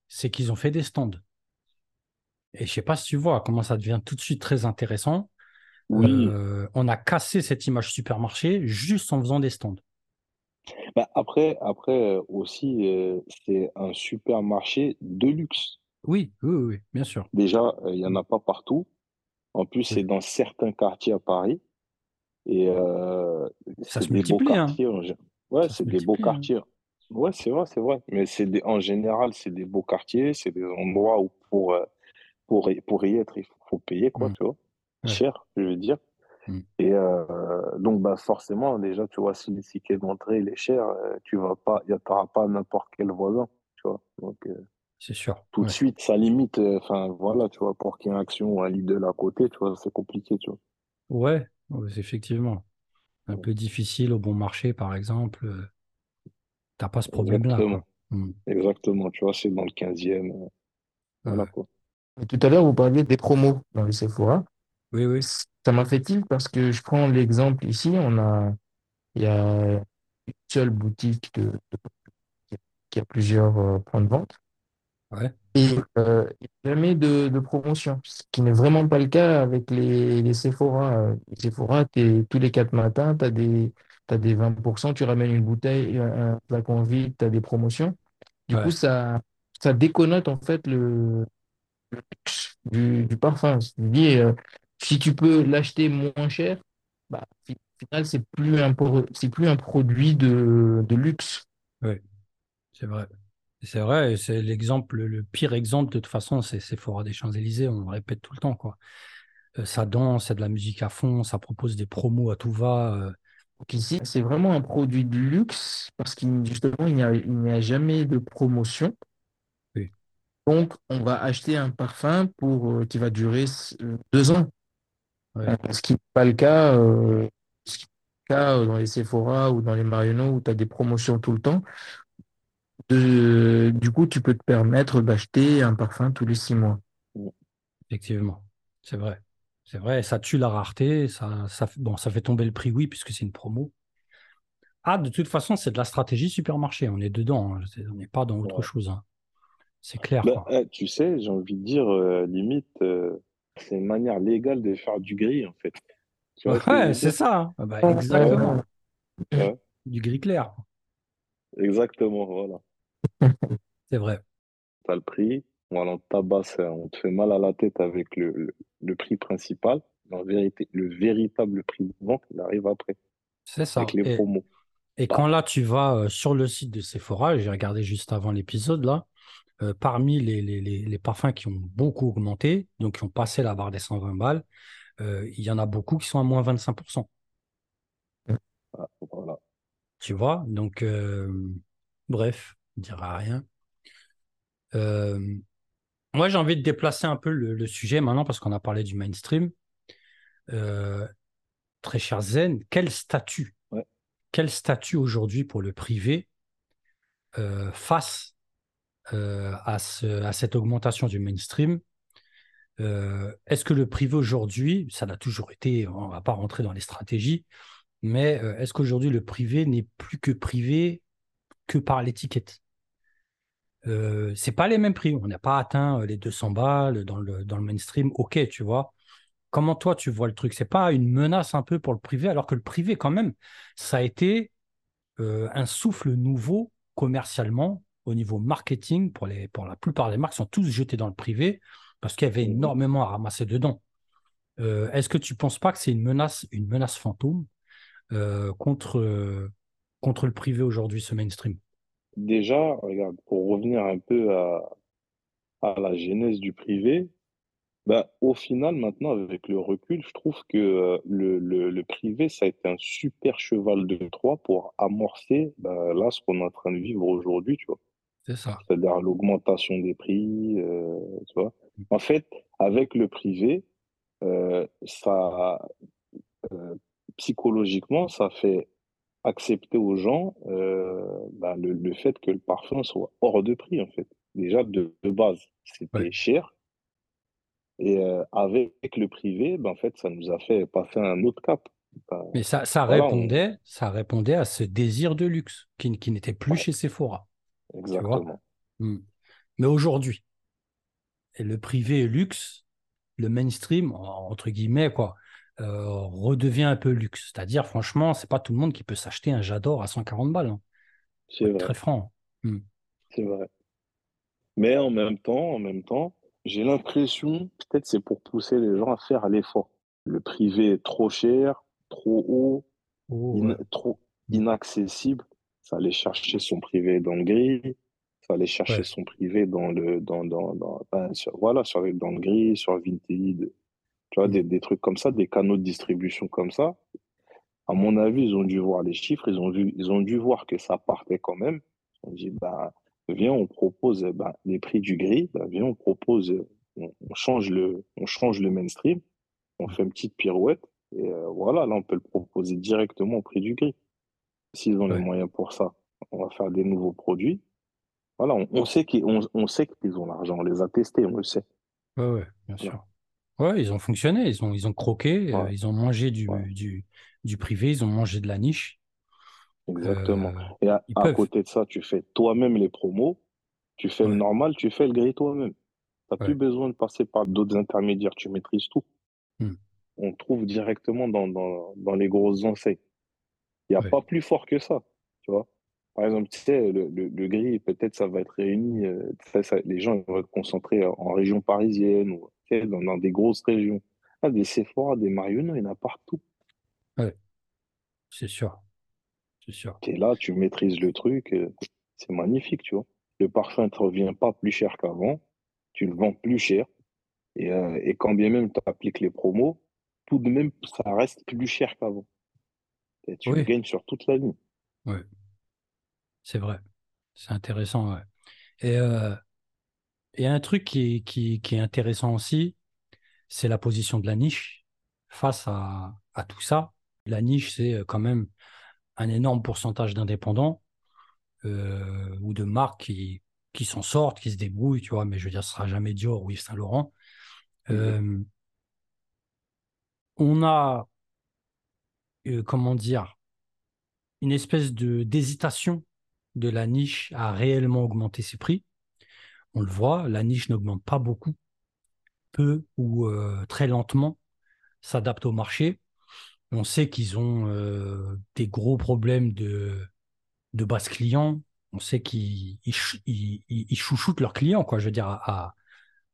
Speaker 1: c'est qu'ils ont fait des stands. Et je sais pas si tu vois comment ça devient tout de suite très intéressant.
Speaker 2: Oui.
Speaker 1: Euh, on a cassé cette image supermarché juste en faisant des stands.
Speaker 2: Bah, après, après euh, aussi, euh, c'est un supermarché de luxe.
Speaker 1: Oui, oui, oui, bien sûr.
Speaker 2: Déjà, euh, il y en a pas partout. En plus,
Speaker 1: Oui.
Speaker 2: c'est dans certains quartiers à Paris. Et euh,
Speaker 1: Ça
Speaker 2: c'est
Speaker 1: se
Speaker 2: des beaux
Speaker 1: hein.
Speaker 2: quartiers. en Ouais, c'est des beaux
Speaker 1: hein.
Speaker 2: quartiers. Ouais, c'est vrai, c'est vrai. Mais c'est des, en général, c'est des beaux quartiers. C'est des endroits où pour, euh, pour, y- pour y être, il faut, faut payer, quoi,
Speaker 1: Mm.
Speaker 2: tu vois.
Speaker 1: Ouais.
Speaker 2: Cher, je veux dire.
Speaker 1: Mm.
Speaker 2: Et euh, donc, bah, forcément, déjà, tu vois, si le ticket d'entrée, il est cher, euh, tu vas pas, y t'auras pas n'importe quel voisin, tu vois. Donc, euh,
Speaker 1: C'est sûr.
Speaker 2: tout de suite, ça limite, euh, enfin, voilà, tu vois, pour qu'il y ait une action ou un Lidl à côté, tu vois, c'est compliqué, tu vois.
Speaker 1: Ouais, effectivement. Un peu difficile au bon marché, par exemple. T'as pas ce problème-là,
Speaker 2: Exactement.
Speaker 1: quoi. Mm.
Speaker 2: Exactement, tu vois, c'est dans le 15e. euh, voilà, quoi.
Speaker 3: Tout à l'heure, vous parliez des promos dans les Sephora.
Speaker 1: Oui, oui.
Speaker 3: Ça m'a fait tilt parce que je prends l'exemple ici, on a, il y a une seule boutique de, de- qui a plusieurs euh, points de vente
Speaker 1: Ouais.
Speaker 3: et euh, il n'y a jamais de, de promotion, ce qui n'est vraiment pas le cas avec les, les Sephora. Euh, Les Sephora, t'es- tous les quatre matins, tu as des, t'as des 20%, tu ramènes une bouteille, un, un flacon vide, tu as des promotions. Du
Speaker 1: Ouais.
Speaker 3: coup, ça, ça déconnote en fait le, du, du parfum. C'est-à-dire, euh, si tu peux l'acheter moins cher, bah, au final, c'est plus un, pro- c'est plus un produit de, de luxe.
Speaker 1: Oui, c'est vrai. C'est vrai, c'est l'exemple, le pire exemple de toute façon, c'est Sephora des Champs-Élysées, on le répète tout le temps, quoi. Euh, ça danse, il y a de la musique à fond, ça propose des promos à tout va. euh,
Speaker 3: Donc ici, c'est vraiment un produit de luxe parce qu'il justement, il n'y a, il n'y a jamais de promotion. Donc, on va acheter un parfum pour, euh, qui va durer euh, deux ans.
Speaker 1: Ouais.
Speaker 3: Euh, Ce qui n'est pas le cas, euh, ce qui n'est pas le cas dans les Sephora ou dans les Marionneaux où tu as des promotions tout le temps. De- du coup, tu peux te permettre d'acheter un parfum tous les six mois.
Speaker 1: Effectivement, c'est vrai. C'est vrai, ça tue la rareté, ça, bon, ça fait tomber le prix, oui, puisque c'est une promo. Ah, de toute façon, c'est de la stratégie supermarché, on est dedans, hein, on n'est pas dans autre
Speaker 2: Ouais.
Speaker 1: chose. hein. C'est clair,
Speaker 2: Bah, eh, tu sais, j'ai envie de dire, euh, limite, euh, c'est une manière légale de faire du gris, en fait. Tu vois
Speaker 1: Ouais, c'est ça. hein. Ah bah, exactement.
Speaker 2: Ouais,
Speaker 1: Du gris clair.
Speaker 2: exactement, voilà.
Speaker 1: C'est vrai.
Speaker 2: T'as le prix, voilà, on te tabasse, euh, on te fait mal à la tête avec le, le, le prix principal. En vérité, le véritable prix de vente, il arrive après,
Speaker 1: C'est ça.
Speaker 2: avec les
Speaker 1: Et,
Speaker 2: promos.
Speaker 1: et quand là, tu vas euh, sur le site de Sephora, j'ai regardé juste avant l'épisode, là, euh, parmi les, les, les, les parfums qui ont beaucoup augmenté, donc qui ont passé la barre des 120 balles, euh, il y en a beaucoup qui sont à moins 25%.
Speaker 2: Ah, voilà.
Speaker 1: Tu vois? Donc, euh, bref, on dira rien. Euh, moi, j'ai envie de déplacer un peu le, le sujet maintenant parce qu'on a parlé du mainstream. Euh, très cher Zen, quel statut,
Speaker 2: Ouais.
Speaker 1: quel statut aujourd'hui pour le privé euh, face à, ce- à cette augmentation du mainstream. Euh, Est-ce que le privé aujourd'hui, ça l'a toujours été, on ne va pas rentrer dans les stratégies, mais euh, est-ce qu'aujourd'hui le privé n'est plus que privé que par l'étiquette? Euh, C'est pas les mêmes prix, on n'a pas atteint euh, les 200 balles dans le, dans le mainstream, ok, tu vois. Comment toi tu vois le truc? C'est pas une menace un peu pour le privé, alors que le privé quand même, ça a été euh, un souffle nouveau commercialement au niveau marketing pour, les, pour la plupart des marques sont tous jetés dans le privé parce qu'il y avait
Speaker 2: Mhm.
Speaker 1: énormément à ramasser dedans. Euh, Est-ce que tu ne penses pas que c'est une menace, une menace fantôme euh, contre, contre le privé aujourd'hui, ce mainstream?
Speaker 2: Déjà, regarde, pour revenir un peu à, à la genèse du privé, bah, au final, maintenant, avec le recul, je trouve que euh, le, le, le privé, ça a été un super cheval de Troie pour amorcer bah, là ce qu'on est en train de vivre aujourd'hui, tu vois.
Speaker 1: C'est ça.
Speaker 2: C'est-à-dire l'augmentation des prix, euh, tu vois. En fait, avec le privé, euh, ça, euh, psychologiquement, ça fait accepter aux gens bah, le, le fait que le parfum soit hors de prix, en fait. Déjà, de, de base, c'était
Speaker 1: Ouais.
Speaker 2: cher. Et avec le privé, ben, en fait, ça nous a fait passer un autre cap.
Speaker 1: Mais ça, ça
Speaker 2: voilà, on-
Speaker 1: répondait, ça répondait à ce désir de luxe qui, qui n'était plus
Speaker 2: Ouais.
Speaker 1: chez Sephora.
Speaker 2: Exactement.
Speaker 1: Hmm. Mais aujourd'hui, le privé et luxe, le mainstream, en- entre guillemets, quoi, euh, redevient un peu luxe. C'est-à-dire, franchement, c'est pas tout le monde qui peut s'acheter un J'adore à 140 balles. hein.
Speaker 2: C'est vrai,
Speaker 1: très franc. Hmm.
Speaker 2: c'est vrai. Mais en même temps, en même temps, j'ai l'impression, peut-être c'est pour pousser les gens à faire l'effort. Le privé est trop cher, trop haut,
Speaker 1: Oh,
Speaker 2: in-
Speaker 1: ouais.
Speaker 2: trop
Speaker 1: Mm.
Speaker 2: inaccessible. Ça allait chercher son privé dans le gris, ça allait chercher
Speaker 1: Ouais.
Speaker 2: son privé dans le, dans, dans, dans, enfin, sur- voilà, sur, dans le gris, sur Vinted, tu vois,
Speaker 1: Mm.
Speaker 2: des, des trucs comme ça, des canaux de distribution comme ça. À mon avis, ils ont dû voir les chiffres, ils ont dû, ils ont dû voir que ça partait quand même. Ils ont dit, bah, viens, on propose ben, les prix du gris, bah, viens, on propose, on, on change le, on change le mainstream, on fait une petite pirouette, et euh, voilà, là, on peut le proposer directement au prix du gris. S'ils ont les moyens pour ça, on va faire des nouveaux produits. Voilà, on, on sait qu'ils on, on sait qu'ils ont l'argent, on les a testés, on le sait.
Speaker 1: Ouais, ouais, bien sûr. Ouais, ils ont fonctionné, ils ont, ils ont croqué, euh, ils ont mangé du, du, du privé, ils ont mangé de la niche.
Speaker 2: exactement.
Speaker 1: Euh,
Speaker 2: Et à, côté de ça, tu fais toi-même les promos, tu fais le normal, tu fais le gris toi-même. T'as plus
Speaker 1: ouais.
Speaker 2: besoin de passer par d'autres intermédiaires, tu maîtrises tout.
Speaker 1: Hmm.
Speaker 2: On trouve directement dans, dans, dans les grosses enseignes. Il n'y a
Speaker 1: Ouais.
Speaker 2: pas plus fort que ça, tu vois. Par exemple, tu sais, le, le, le gris, peut-être ça va être réuni, euh, ça, ça- les gens vont être concentrés en région parisienne ou tu sais, dans, dans des grosses régions. Ah, des Sephora, des Marionneaux, il y en a partout.
Speaker 1: Ouais, c'est sûr, c'est sûr.
Speaker 2: Tu es là, tu maîtrises le truc, euh, c'est magnifique, tu vois. Le parfum ne te revient pas plus cher qu'avant, tu le vends plus cher, et, euh, et quand bien même tu appliques les promos, tout de même, ça reste plus cher qu'avant. Et tu
Speaker 1: Oui,
Speaker 2: gagnes sur toute la ligne.
Speaker 1: ouais, c'est vrai. C'est intéressant, ouais. Et euh, il y a un truc qui est, qui, qui est intéressant aussi, c'est la position de la niche face à, à tout ça. La niche, c'est euh, quand même un énorme pourcentage d'indépendants euh, ou de marques qui, qui s'en sortent, qui se débrouillent, tu vois, mais je veux dire, ce sera jamais Dior ou Yves Saint Laurent.
Speaker 2: Mhm.
Speaker 1: Euh, on a, euh, comment dire, une espèce de d'hésitation de la niche à réellement augmenter ses prix. On le voit, la niche n'augmente pas beaucoup, peu ou euh, très lentement, s'adapte au marché. On sait qu'ils ont euh, des gros problèmes de, de base client. On sait qu'ils ils, ch- ils- ils- ils chouchoutent leurs clients, quoi. Je veux dire, à,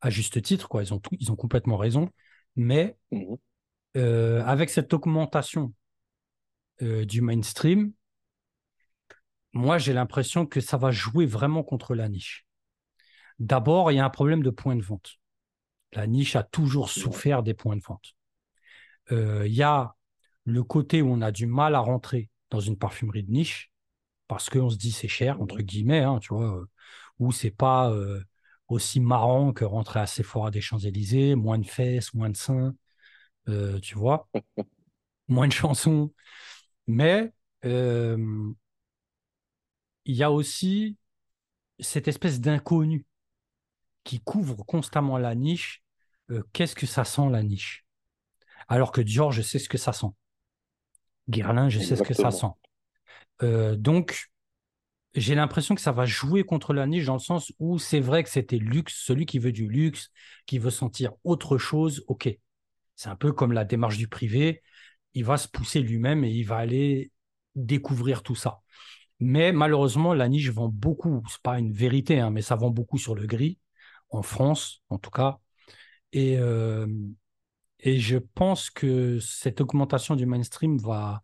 Speaker 1: à- juste titre, quoi. Ils ont tout, ils ont complètement raison. Mais euh, avec cette augmentation euh, du mainstream, moi, j'ai l'impression que ça va jouer vraiment contre la niche. D'abord, il y a un problème de point de vente. La niche a toujours souffert des points de vente. Euh, Il y a le côté où on a du mal à rentrer dans une parfumerie de niche parce qu'on se dit c'est cher, entre guillemets, hein, tu vois, euh, ou c'est pas euh, aussi marrant que rentrer à Sephora des Champs-Élysées, moins de fesses, moins de seins, euh, tu vois, moins de chansons. Mais euh, il y a aussi, cette espèce d'inconnu qui couvre constamment la niche, euh, qu'est-ce que ça sent la niche? Alors que Dior, je sais ce que ça sent. Guerlain, je sais ce que ça sent. Euh, donc, j'ai l'impression que ça va jouer contre la niche dans le sens où c'est vrai que c'était luxe, celui qui veut du luxe, qui veut sentir autre chose, ok. C'est un peu comme la démarche du privé, il va se pousser lui-même et il va aller découvrir tout ça. Mais malheureusement, la niche vend beaucoup, c'est pas une vérité, hein, mais ça vend beaucoup sur le gris, en France en tout cas. Et, euh, et je pense que cette augmentation du mainstream va,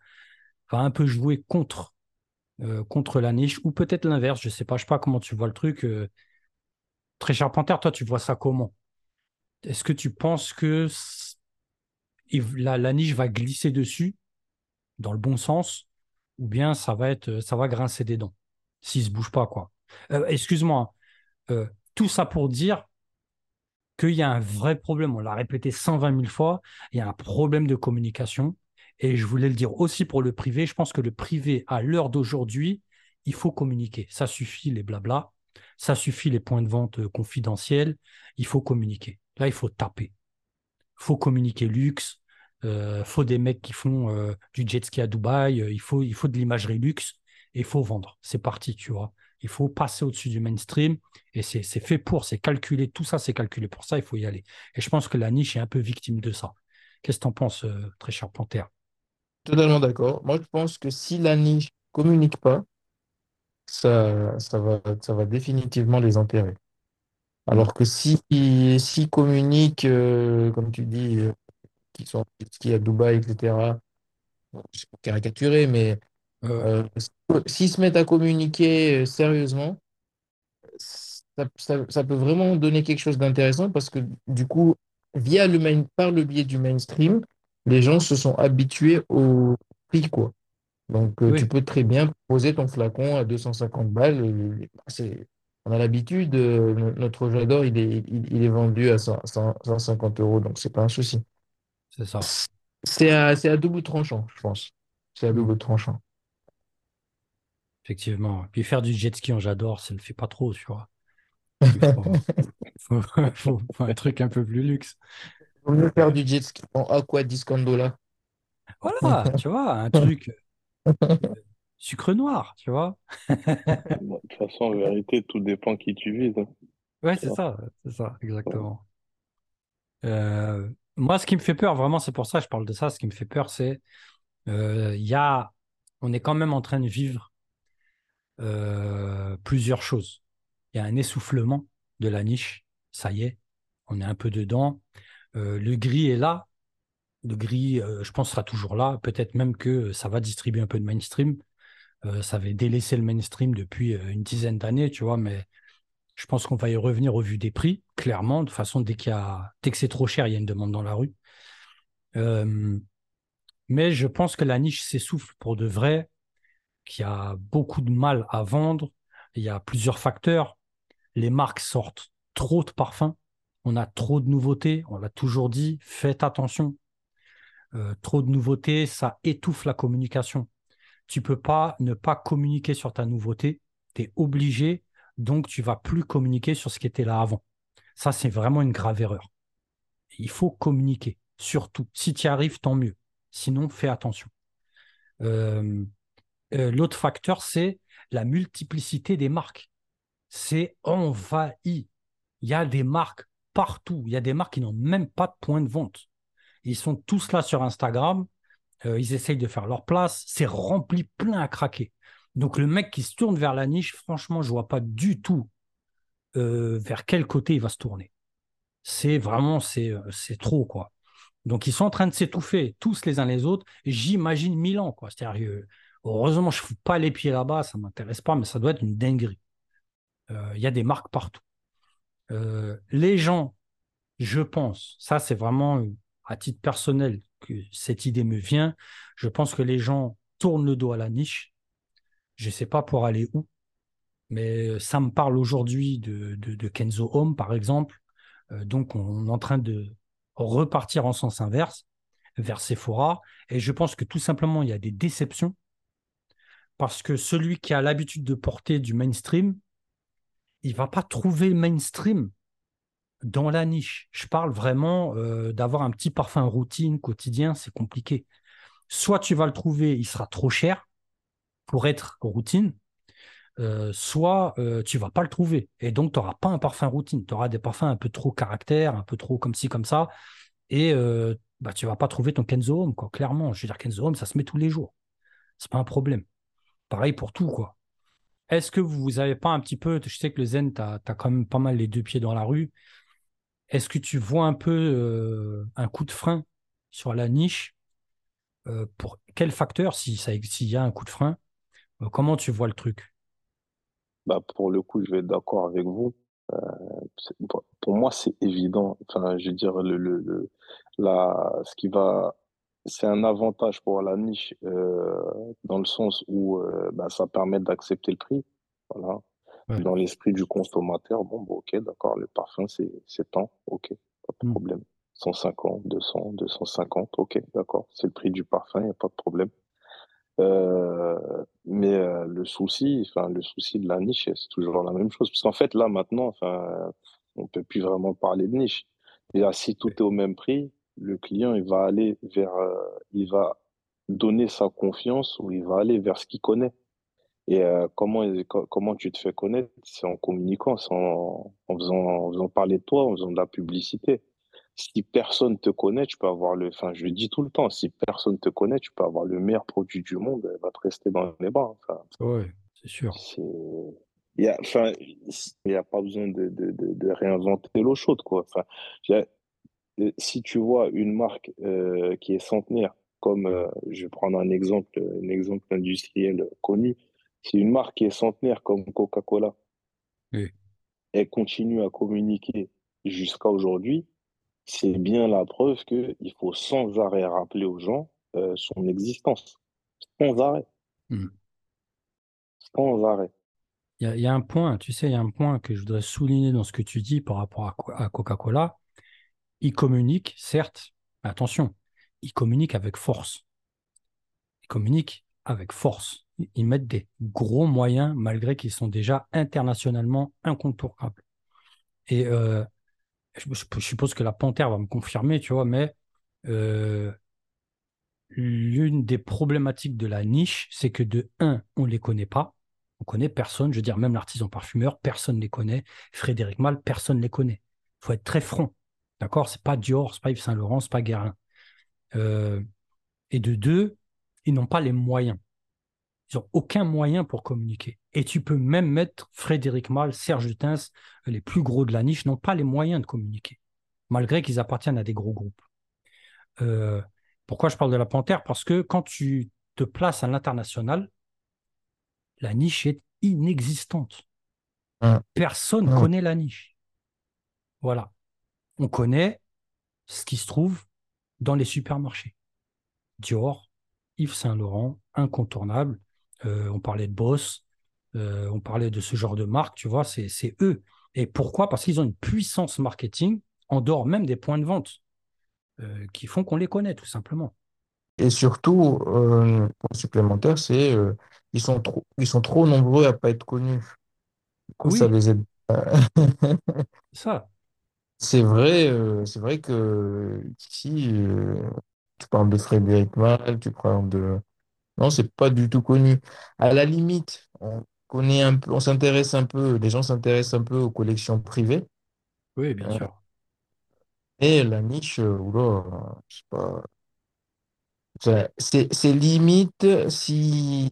Speaker 1: va un peu jouer contre euh, contre la niche, ou peut-être l'inverse, je sais pas, je sais pas comment tu vois le truc. Euh. Très cher Panthère, toi, tu vois ça comment? Est-ce que tu penses que la, niche va glisser dessus dans le bon sens, ou bien ça va être, ça va grincer des dents s'il se bouge pas, quoi. Euh, excuse-moi, hein. tout ça pour dire qu'il y a un vrai problème. On l'a répété 120 000 fois. Il y a un problème de communication. Et je voulais le dire aussi pour le privé. Je pense que le privé, à l'heure d'aujourd'hui, il faut communiquer. Ça suffit les blabla. Ça suffit les points de vente euh, confidentiels. Il faut communiquer. Là, il faut taper. Faut communiquer luxe. Euh, faut des mecs qui font euh, du jet ski à Dubaï. il, faut, il faut de l'imagerie luxe. Et il faut vendre. C'est parti, tu vois. Il faut passer au-dessus du mainstream. Et c'est fait pour, c'est calculé. Tout ça, c'est calculé pour ça. Il faut y aller. Et je pense que la niche est un peu victime de ça. Qu'est-ce que tu en penses, très cher Panthère?
Speaker 3: Totalement d'accord. Moi, je pense que si la niche communique pas, ça, ça va, ça va définitivement les enterrer. Alors que si, si communiquent, euh, comme tu dis, euh, qui sont qui à Dubaï, etc., je vais caricaturer, mais euh, s'ils se mettent à communiquer sérieusement, ça, ça peut vraiment donner quelque chose d'intéressant parce que du coup, via le main, par le biais du mainstream, les gens se sont habitués au prix, quoi. Donc, euh, tu peux très bien poser ton flacon à 250 balles. On a l'habitude, euh, notre j'adore, il est, il, est vendu à 150 euros, donc c'est pas un souci.
Speaker 1: C'est ça.
Speaker 3: C'est à, à, double tranchant, je pense. C'est à double tranchant.
Speaker 1: Effectivement. Puis faire du jet ski en j'adore, ça ne le fait pas trop, tu vois. Il faut, un truc un peu plus luxe.
Speaker 3: On mieux faire du jet ski en aqua discondola.
Speaker 1: Voilà, tu vois, un truc euh, sucre noir, tu vois.
Speaker 2: de toute façon, en vérité, tout dépend qui tu vises. Hein.
Speaker 1: Ouais, c'est ça, c'est ça, exactement. Euh, moi, ce qui me fait peur, vraiment, c'est pour ça que je parle de ça. Ce qui me fait peur, c'est euh, il y a, on est quand même en train de vivre plusieurs choses. Il y a un essoufflement de la niche, ça y est, on est un peu dedans. Euh, le gris est là. Le gris, euh, je pense, sera toujours là. Peut-être même que ça va distribuer un peu de mainstream. Euh, ça avait délaissé le mainstream depuis une dizaine d'années, tu vois, mais je pense qu'on va y revenir au vu des prix, clairement. De toute façon, dès, y que c'est trop cher, il y a une demande dans la rue. mais je pense que la niche s'essouffle pour de vrai, qu'il y a beaucoup de mal à vendre. Il y a plusieurs facteurs. Les marques sortent trop de parfums on a trop de nouveautés, on l'a toujours dit, faites attention. Euh, trop de nouveautés, ça étouffe la communication. Tu peux pas ne pas communiquer sur ta nouveauté, tu es obligé, donc tu vas plus communiquer sur ce qui était là avant. Ça, c'est vraiment une grave erreur. Il faut communiquer, surtout. Si tu y arrives, tant mieux. Sinon, fais attention. Euh, euh, l'autre facteur, c'est la multiplicité des marques. C'est envahi. Il y a des marques partout. Il y a des marques qui n'ont même pas de point de vente. Ils sont tous là sur Instagram. Euh, ils essayent de faire leur place. C'est rempli plein à craquer. Donc le mec qui se tourne vers la niche, franchement, je vois pas du tout euh, vers quel côté il va se tourner. C'est vraiment, c'est, euh, c'est trop, quoi. Donc ils sont en train de s'étouffer tous les uns les autres. J'imagine Milan, quoi. C'est-à-dire, heureusement, je ne fous pas les pieds là-bas, ça ne m'intéresse pas, mais ça doit être une dinguerie. Il y a des marques partout. Les gens, je pense, ça c'est vraiment à titre personnel que cette idée me vient, je pense que les gens tournent le dos à la niche. Je ne sais pas pour aller où, mais ça me parle aujourd'hui de, Kenzo Home, par exemple. Euh, donc on est en train de repartir en sens inverse vers Sephora. Et je pense que tout simplement, il y a des déceptions parce que celui qui a l'habitude de porter du mainstream, il va pas trouver le mainstream dans la niche. Je parle vraiment euh, d'avoir un petit parfum routine quotidien, c'est compliqué. Soit tu vas le trouver, il sera trop cher pour être routine, euh, soit euh, tu vas pas le trouver. Et donc, tu n'auras pas un parfum routine. Tu auras des parfums un peu trop caractère, un peu trop comme ci, comme ça. Et euh, bah, tu vas pas trouver ton Kenzo Home, quoi, clairement. Je veux dire, Kenzo Home, ça se met tous les jours. C'est pas un problème. Pareil pour tout, quoi. Est-ce que vous avez pas un petit peu, je sais que le Zen, tu as, quand même pas mal les deux pieds dans la rue. Est-ce que tu vois un peu euh, un coup de frein sur la niche euh, Pour quel facteur, s'il y a un coup de frein, euh, comment tu vois le truc?
Speaker 2: Bah, Pour le coup, je vais être d'accord avec vous. pour moi, c'est évident. Enfin, je veux dire, le, le, la, ce qui va c'est un avantage pour la niche dans le sens où bah, ça permet d'accepter le prix. Voilà. Dans l'esprit du consommateur, bon, bon ok, d'accord, le parfum, c'est, c'est tant, ok, pas de mmh. problème. 150, 200, 250, ok, d'accord, c'est le prix du parfum, il n'y a pas de problème. Euh, mais euh, le souci, enfin, le souci de la niche, c'est toujours la même chose. Parce qu'en fait, là, maintenant, enfin, on peut plus vraiment parler de niche. Et là, si tout est au même prix, le client, il va aller vers, euh, il va donner sa confiance ou il va aller vers ce qu'il connaît. Et euh, comment, comment tu te fais connaître? C'est en communiquant, c'est en, en, faisant, en faisant parler de toi, en faisant de la publicité. Si personne te connaît, tu peux avoir le. Enfin, je le dis tout le temps, si personne te connaît, tu peux avoir le meilleur produit du monde, elle va te rester dans les bras. Enfin,
Speaker 1: oui, c'est sûr.
Speaker 2: Il n'y a, enfin, il a pas besoin de, de, de, de réinventer l'eau chaude, quoi. Enfin, euh, si tu vois une marque euh, qui est centenaire, comme euh, je vais prendre un exemple, un exemple industriel connu, c'est une marque qui est centenaire comme Coca-Cola. Oui. Elle continue à communiquer jusqu'à aujourd'hui. C'est bien la preuve qu'il faut sans arrêt rappeler aux gens son existence. Sans arrêt. Hmm. Sans arrêt.
Speaker 1: Il y, y, a un point, tu sais, il y a un point que je voudrais souligner dans ce que tu dis par rapport à Coca-Cola ils communiquent, certes, mais attention, ils communiquent avec force. Ils communiquent avec force. Ils mettent des gros moyens, malgré qu'ils sont déjà internationalement incontournables. Et euh, je, suppose que la Panthère va me confirmer, tu vois, mais euh, l'une des problématiques de la niche, c'est que de un, on ne les connaît pas. On connaît personne, je veux dire, même l'artisan parfumeur, personne ne les connaît. Frédéric Mal, personne ne les connaît. Il faut être très franc. D'accord? C'est pas Dior, c'est pas Yves Saint Laurent, c'est pas Guérin. Euh, et de deux, ils n'ont pas les moyens. Ils n'ont aucun moyen pour communiquer. Et tu peux même mettre Frédéric Mal, Serge Dutens, les plus gros de la niche, n'ont pas les moyens de communiquer, malgré qu'ils appartiennent à des gros groupes. Euh, pourquoi je parle de la Panthère? Parce que quand tu te places à l'international, la niche est inexistante. Mmh. Personne ne mmh. connaît la niche. Voilà on connaît ce qui se trouve dans les supermarchés. Dior, Yves Saint Laurent, incontournable. Euh, on parlait de Boss, euh, on parlait de ce genre de marque, tu vois, c'est eux. Et pourquoi? Parce qu'ils ont une puissance marketing en dehors même des points de vente euh, qui font qu'on les connaît tout simplement.
Speaker 3: Et surtout, euh, supplémentaire, c'est ils sont trop ils sont trop nombreux à pas être connus. Du coup, ça les aide.
Speaker 1: ça.
Speaker 3: C'est vrai, euh, c'est vrai que ici, euh, tu parles de Frédéric Mal, tu parles de... Non, c'est pas du tout connu. À la limite, on connaît un peu, on s'intéresse un peu, les gens s'intéressent un peu aux collections privées.
Speaker 1: Oui, bien sûr.
Speaker 3: Et la niche, euh, oula, je sais pas. C'est c'est limite si,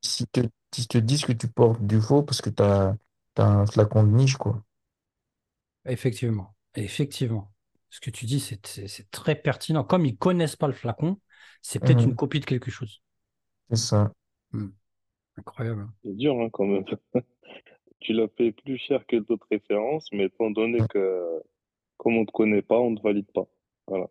Speaker 3: si, te, si te disent que tu portes du faux parce que tu as, un flacon de niche, quoi.
Speaker 1: Effectivement. Effectivement. Ce que tu dis, c'est très pertinent. Comme ils connaissent pas le flacon, c'est peut-être mmh. une copie de quelque chose.
Speaker 3: C'est ça.
Speaker 1: Mmh. Incroyable.
Speaker 2: C'est dur hein, quand même. tu l'as payé plus cher que d'autres références, mais étant donné que comme on ne te connaît pas, on ne te valide pas. Voilà.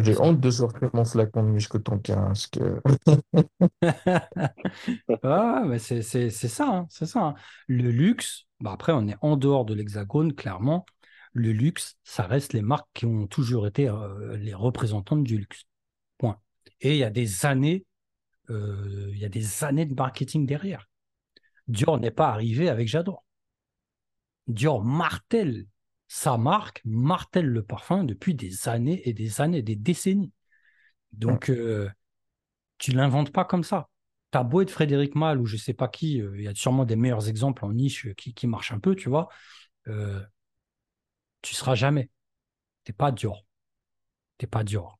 Speaker 3: j'ai honte de sortir mon flacon de muscoton casque.
Speaker 1: ah, mais c'est ça, hein, c'est ça. Hein. Le luxe, bah après, on est en dehors de l'hexagone, clairement le luxe, ça reste les marques qui ont toujours été euh, les représentantes du luxe. Point. Et il y a des années, euh, il y a des années de marketing derrière. Dior n'est pas arrivé avec J'adore. Dior martèle sa marque, martèle le parfum depuis des années et des années, des décennies. Donc, euh, tu l'inventes pas comme ça. T'as beau être Frédéric Malle ou je sais pas qui, euh, il y a sûrement des meilleurs exemples en niche qui, qui marchent un peu, tu vois. Euh, tu seras jamais. T'es pas Dior. T'es pas Dior.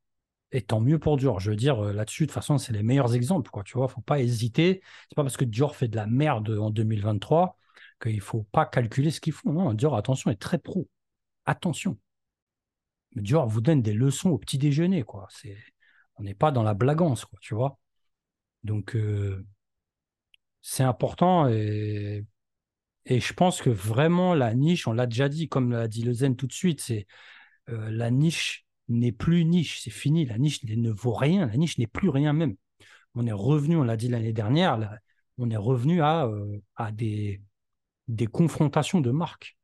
Speaker 1: Et tant mieux pour Dior. Je veux dire, euh, là-dessus, de toute façon, c'est les meilleurs exemples, quoi. Tu vois, faut pas hésiter. C'est pas parce que Dior fait de la merde en 2023 qu'il faut pas calculer ce qu'ils font. Non, Dior, attention, est très pro. Attention. Dior vous donne des leçons au petit déjeuner, quoi. On n'est pas dans la blagance, quoi, tu vois. Donc, euh, c'est important et, et je pense que vraiment la niche, on l'a déjà dit, comme l'a dit Le Zen tout de suite, c'est euh, la niche n'est plus niche, c'est fini. La niche ne vaut rien, la niche n'est plus rien même. On est revenu, on l'a dit l'année dernière, là, on est revenu à, euh, à des, des confrontations de marques.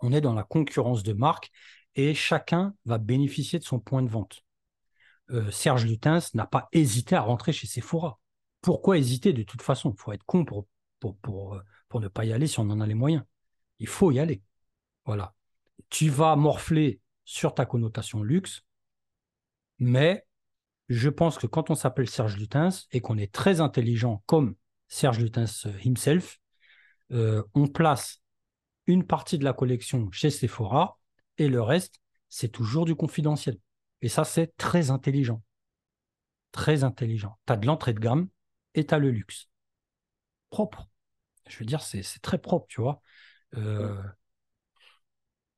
Speaker 1: On est dans la concurrence de marques et chacun va bénéficier de son point de vente. Euh, Serge Lutens n'a pas hésité à rentrer chez Sephora. Pourquoi hésiter? De toute façon Il faut être con pour, pour, pour, pour ne pas y aller si on en a les moyens. Il faut y aller. Voilà. Tu vas morfler sur ta connotation luxe, mais je pense que quand on s'appelle Serge Lutens et qu'on est très intelligent comme Serge Lutens himself, euh, on place une partie de la collection chez Sephora et le reste, c'est toujours du confidentiel. Et ça, c'est très intelligent. Très intelligent. Tu as de l'entrée de gamme et tu as le luxe. Propre. Je veux dire, c'est très propre, tu vois. Euh,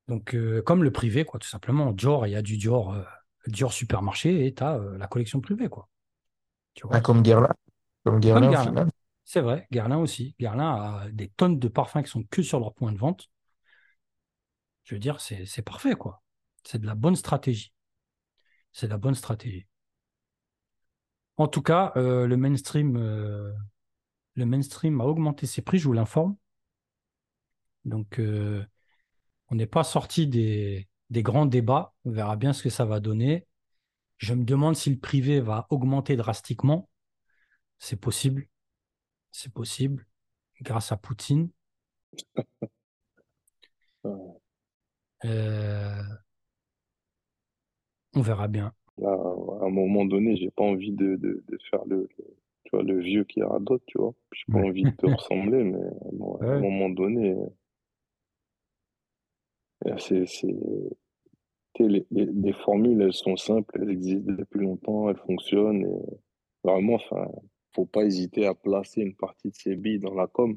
Speaker 1: donc, euh, comme le privé, quoi, tout simplement. Dior, il y a du Dior, euh, Dior supermarché et tu as la collection privée, quoi. Tu vois.
Speaker 3: Ah, comme Guerlain. Comme Guerlain.
Speaker 1: C'est vrai, Guerlain aussi. Guerlain a des tonnes de parfums qui sont que sur leur point de vente. Je veux dire, c'est c'est parfait, quoi. C'est de la bonne stratégie. C'est de la bonne stratégie. En tout cas, le mainstream, le mainstream a augmenté ses prix, je vous l'informe. Donc, euh, on n'est pas sorti des, des grands débats. On verra bien ce que ça va donner. Je me demande si le privé va augmenter drastiquement. C'est possible. C'est possible. Grâce à Poutine. Euh, on verra bien.
Speaker 2: Là, à un moment donné, j'ai pas envie de, de, de faire le, le- tu vois, le vieux qui radote, tu vois. J'ai pas
Speaker 1: Ouais.
Speaker 2: envie de te ressembler, mais bon, à un moment donné, euh, c'est, c'est, les, les, les formules, elles sont simples, elles existent depuis longtemps, elles fonctionnent et vraiment, enfin, faut pas hésiter à placer une partie de ses billes dans la com.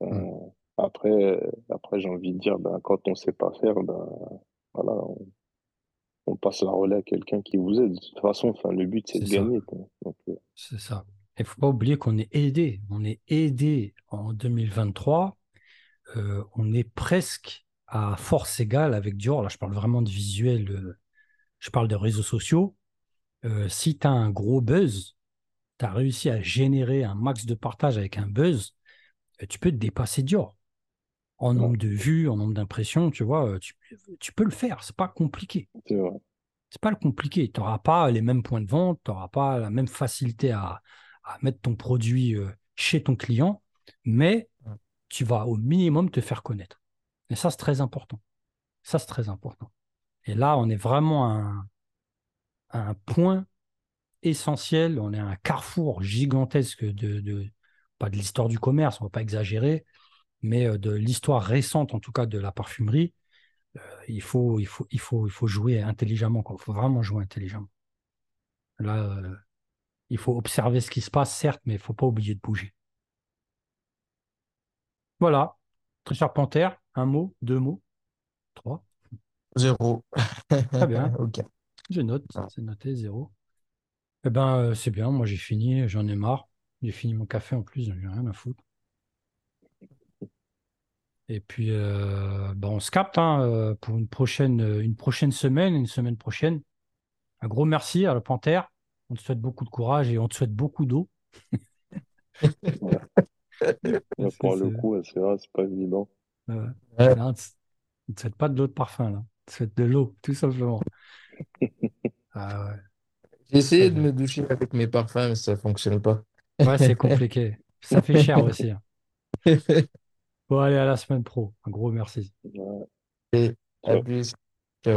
Speaker 2: Enfin,
Speaker 1: Mm.
Speaker 2: après, après, j'ai envie de dire, ben, quand on sait pas faire, ben, voilà, on, on passe la relais à quelqu'un qui vous aide. De toute façon, enfin, le but, c'est de
Speaker 1: ça.
Speaker 2: gagner, euh,
Speaker 1: C'est ça. Il faut pas oublier qu'on est aidé. On est aidé en 2023. Euh, on est presque à force égale avec Dior. Là, je parle vraiment de visuel. euh, je parle de réseaux sociaux. Euh, si tu as un gros buzz, tu as réussi à générer un max de partage avec un buzz, tu peux te dépasser Dior. En nombre de vues, en nombre d'impressions, tu vois, tu, tu peux le faire. C'est pas compliqué.
Speaker 2: c'est vrai.
Speaker 1: C'est pas le compliqué. Tu n'auras pas les mêmes points de vente, tu n'auras pas la même facilité à, à mettre ton produit euh, chez ton client, mais tu vas au minimum te faire connaître. Et ça, c'est très important. Ça, c'est très important. Et là, on est vraiment à un, à un point essentiel, on est à un carrefour gigantesque de, de- pas de l'histoire du commerce, on ne va pas exagérer, mais euh, de l'histoire récente, en tout cas, de la parfumerie. Il faut, il faut, il faut, il faut jouer intelligemment, quoi. Il faut vraiment jouer intelligemment. Là, euh, il faut observer ce qui se passe, certes, mais il ne faut pas oublier de bouger. Voilà. Très cher Panthère, un mot, deux mots, trois.
Speaker 3: Zéro.
Speaker 1: Très bien.
Speaker 3: Ok.
Speaker 1: Je note, c'est noté, zéro. Eh ben, euh, c'est bien, moi j'ai fini, j'en ai marre. J'ai fini mon café en plus, j'en ai rien à foutre. Et puis, euh, ben, on se capte hein, euh, pour une prochaine, euh, une prochaine semaine, une semaine prochaine. Un gros merci à la Panthère. On te souhaite beaucoup de courage et on te souhaite beaucoup d'eau.
Speaker 2: Pour le coup, c'est vrai, c'est pas évident.
Speaker 1: euh,
Speaker 3: Ouais.
Speaker 1: là, on te on te souhaite pas de l'eau de parfum, là. On te souhaite de l'eau, tout simplement. Ah ouais.
Speaker 3: J'ai essayé de me doucher avec mes parfums, mais ça fonctionne pas.
Speaker 1: Ouais, c'est compliqué. Ça fait cher aussi. hein. Bon, allez, à la semaine pro. Un gros merci.
Speaker 3: Et à plus. Ciao.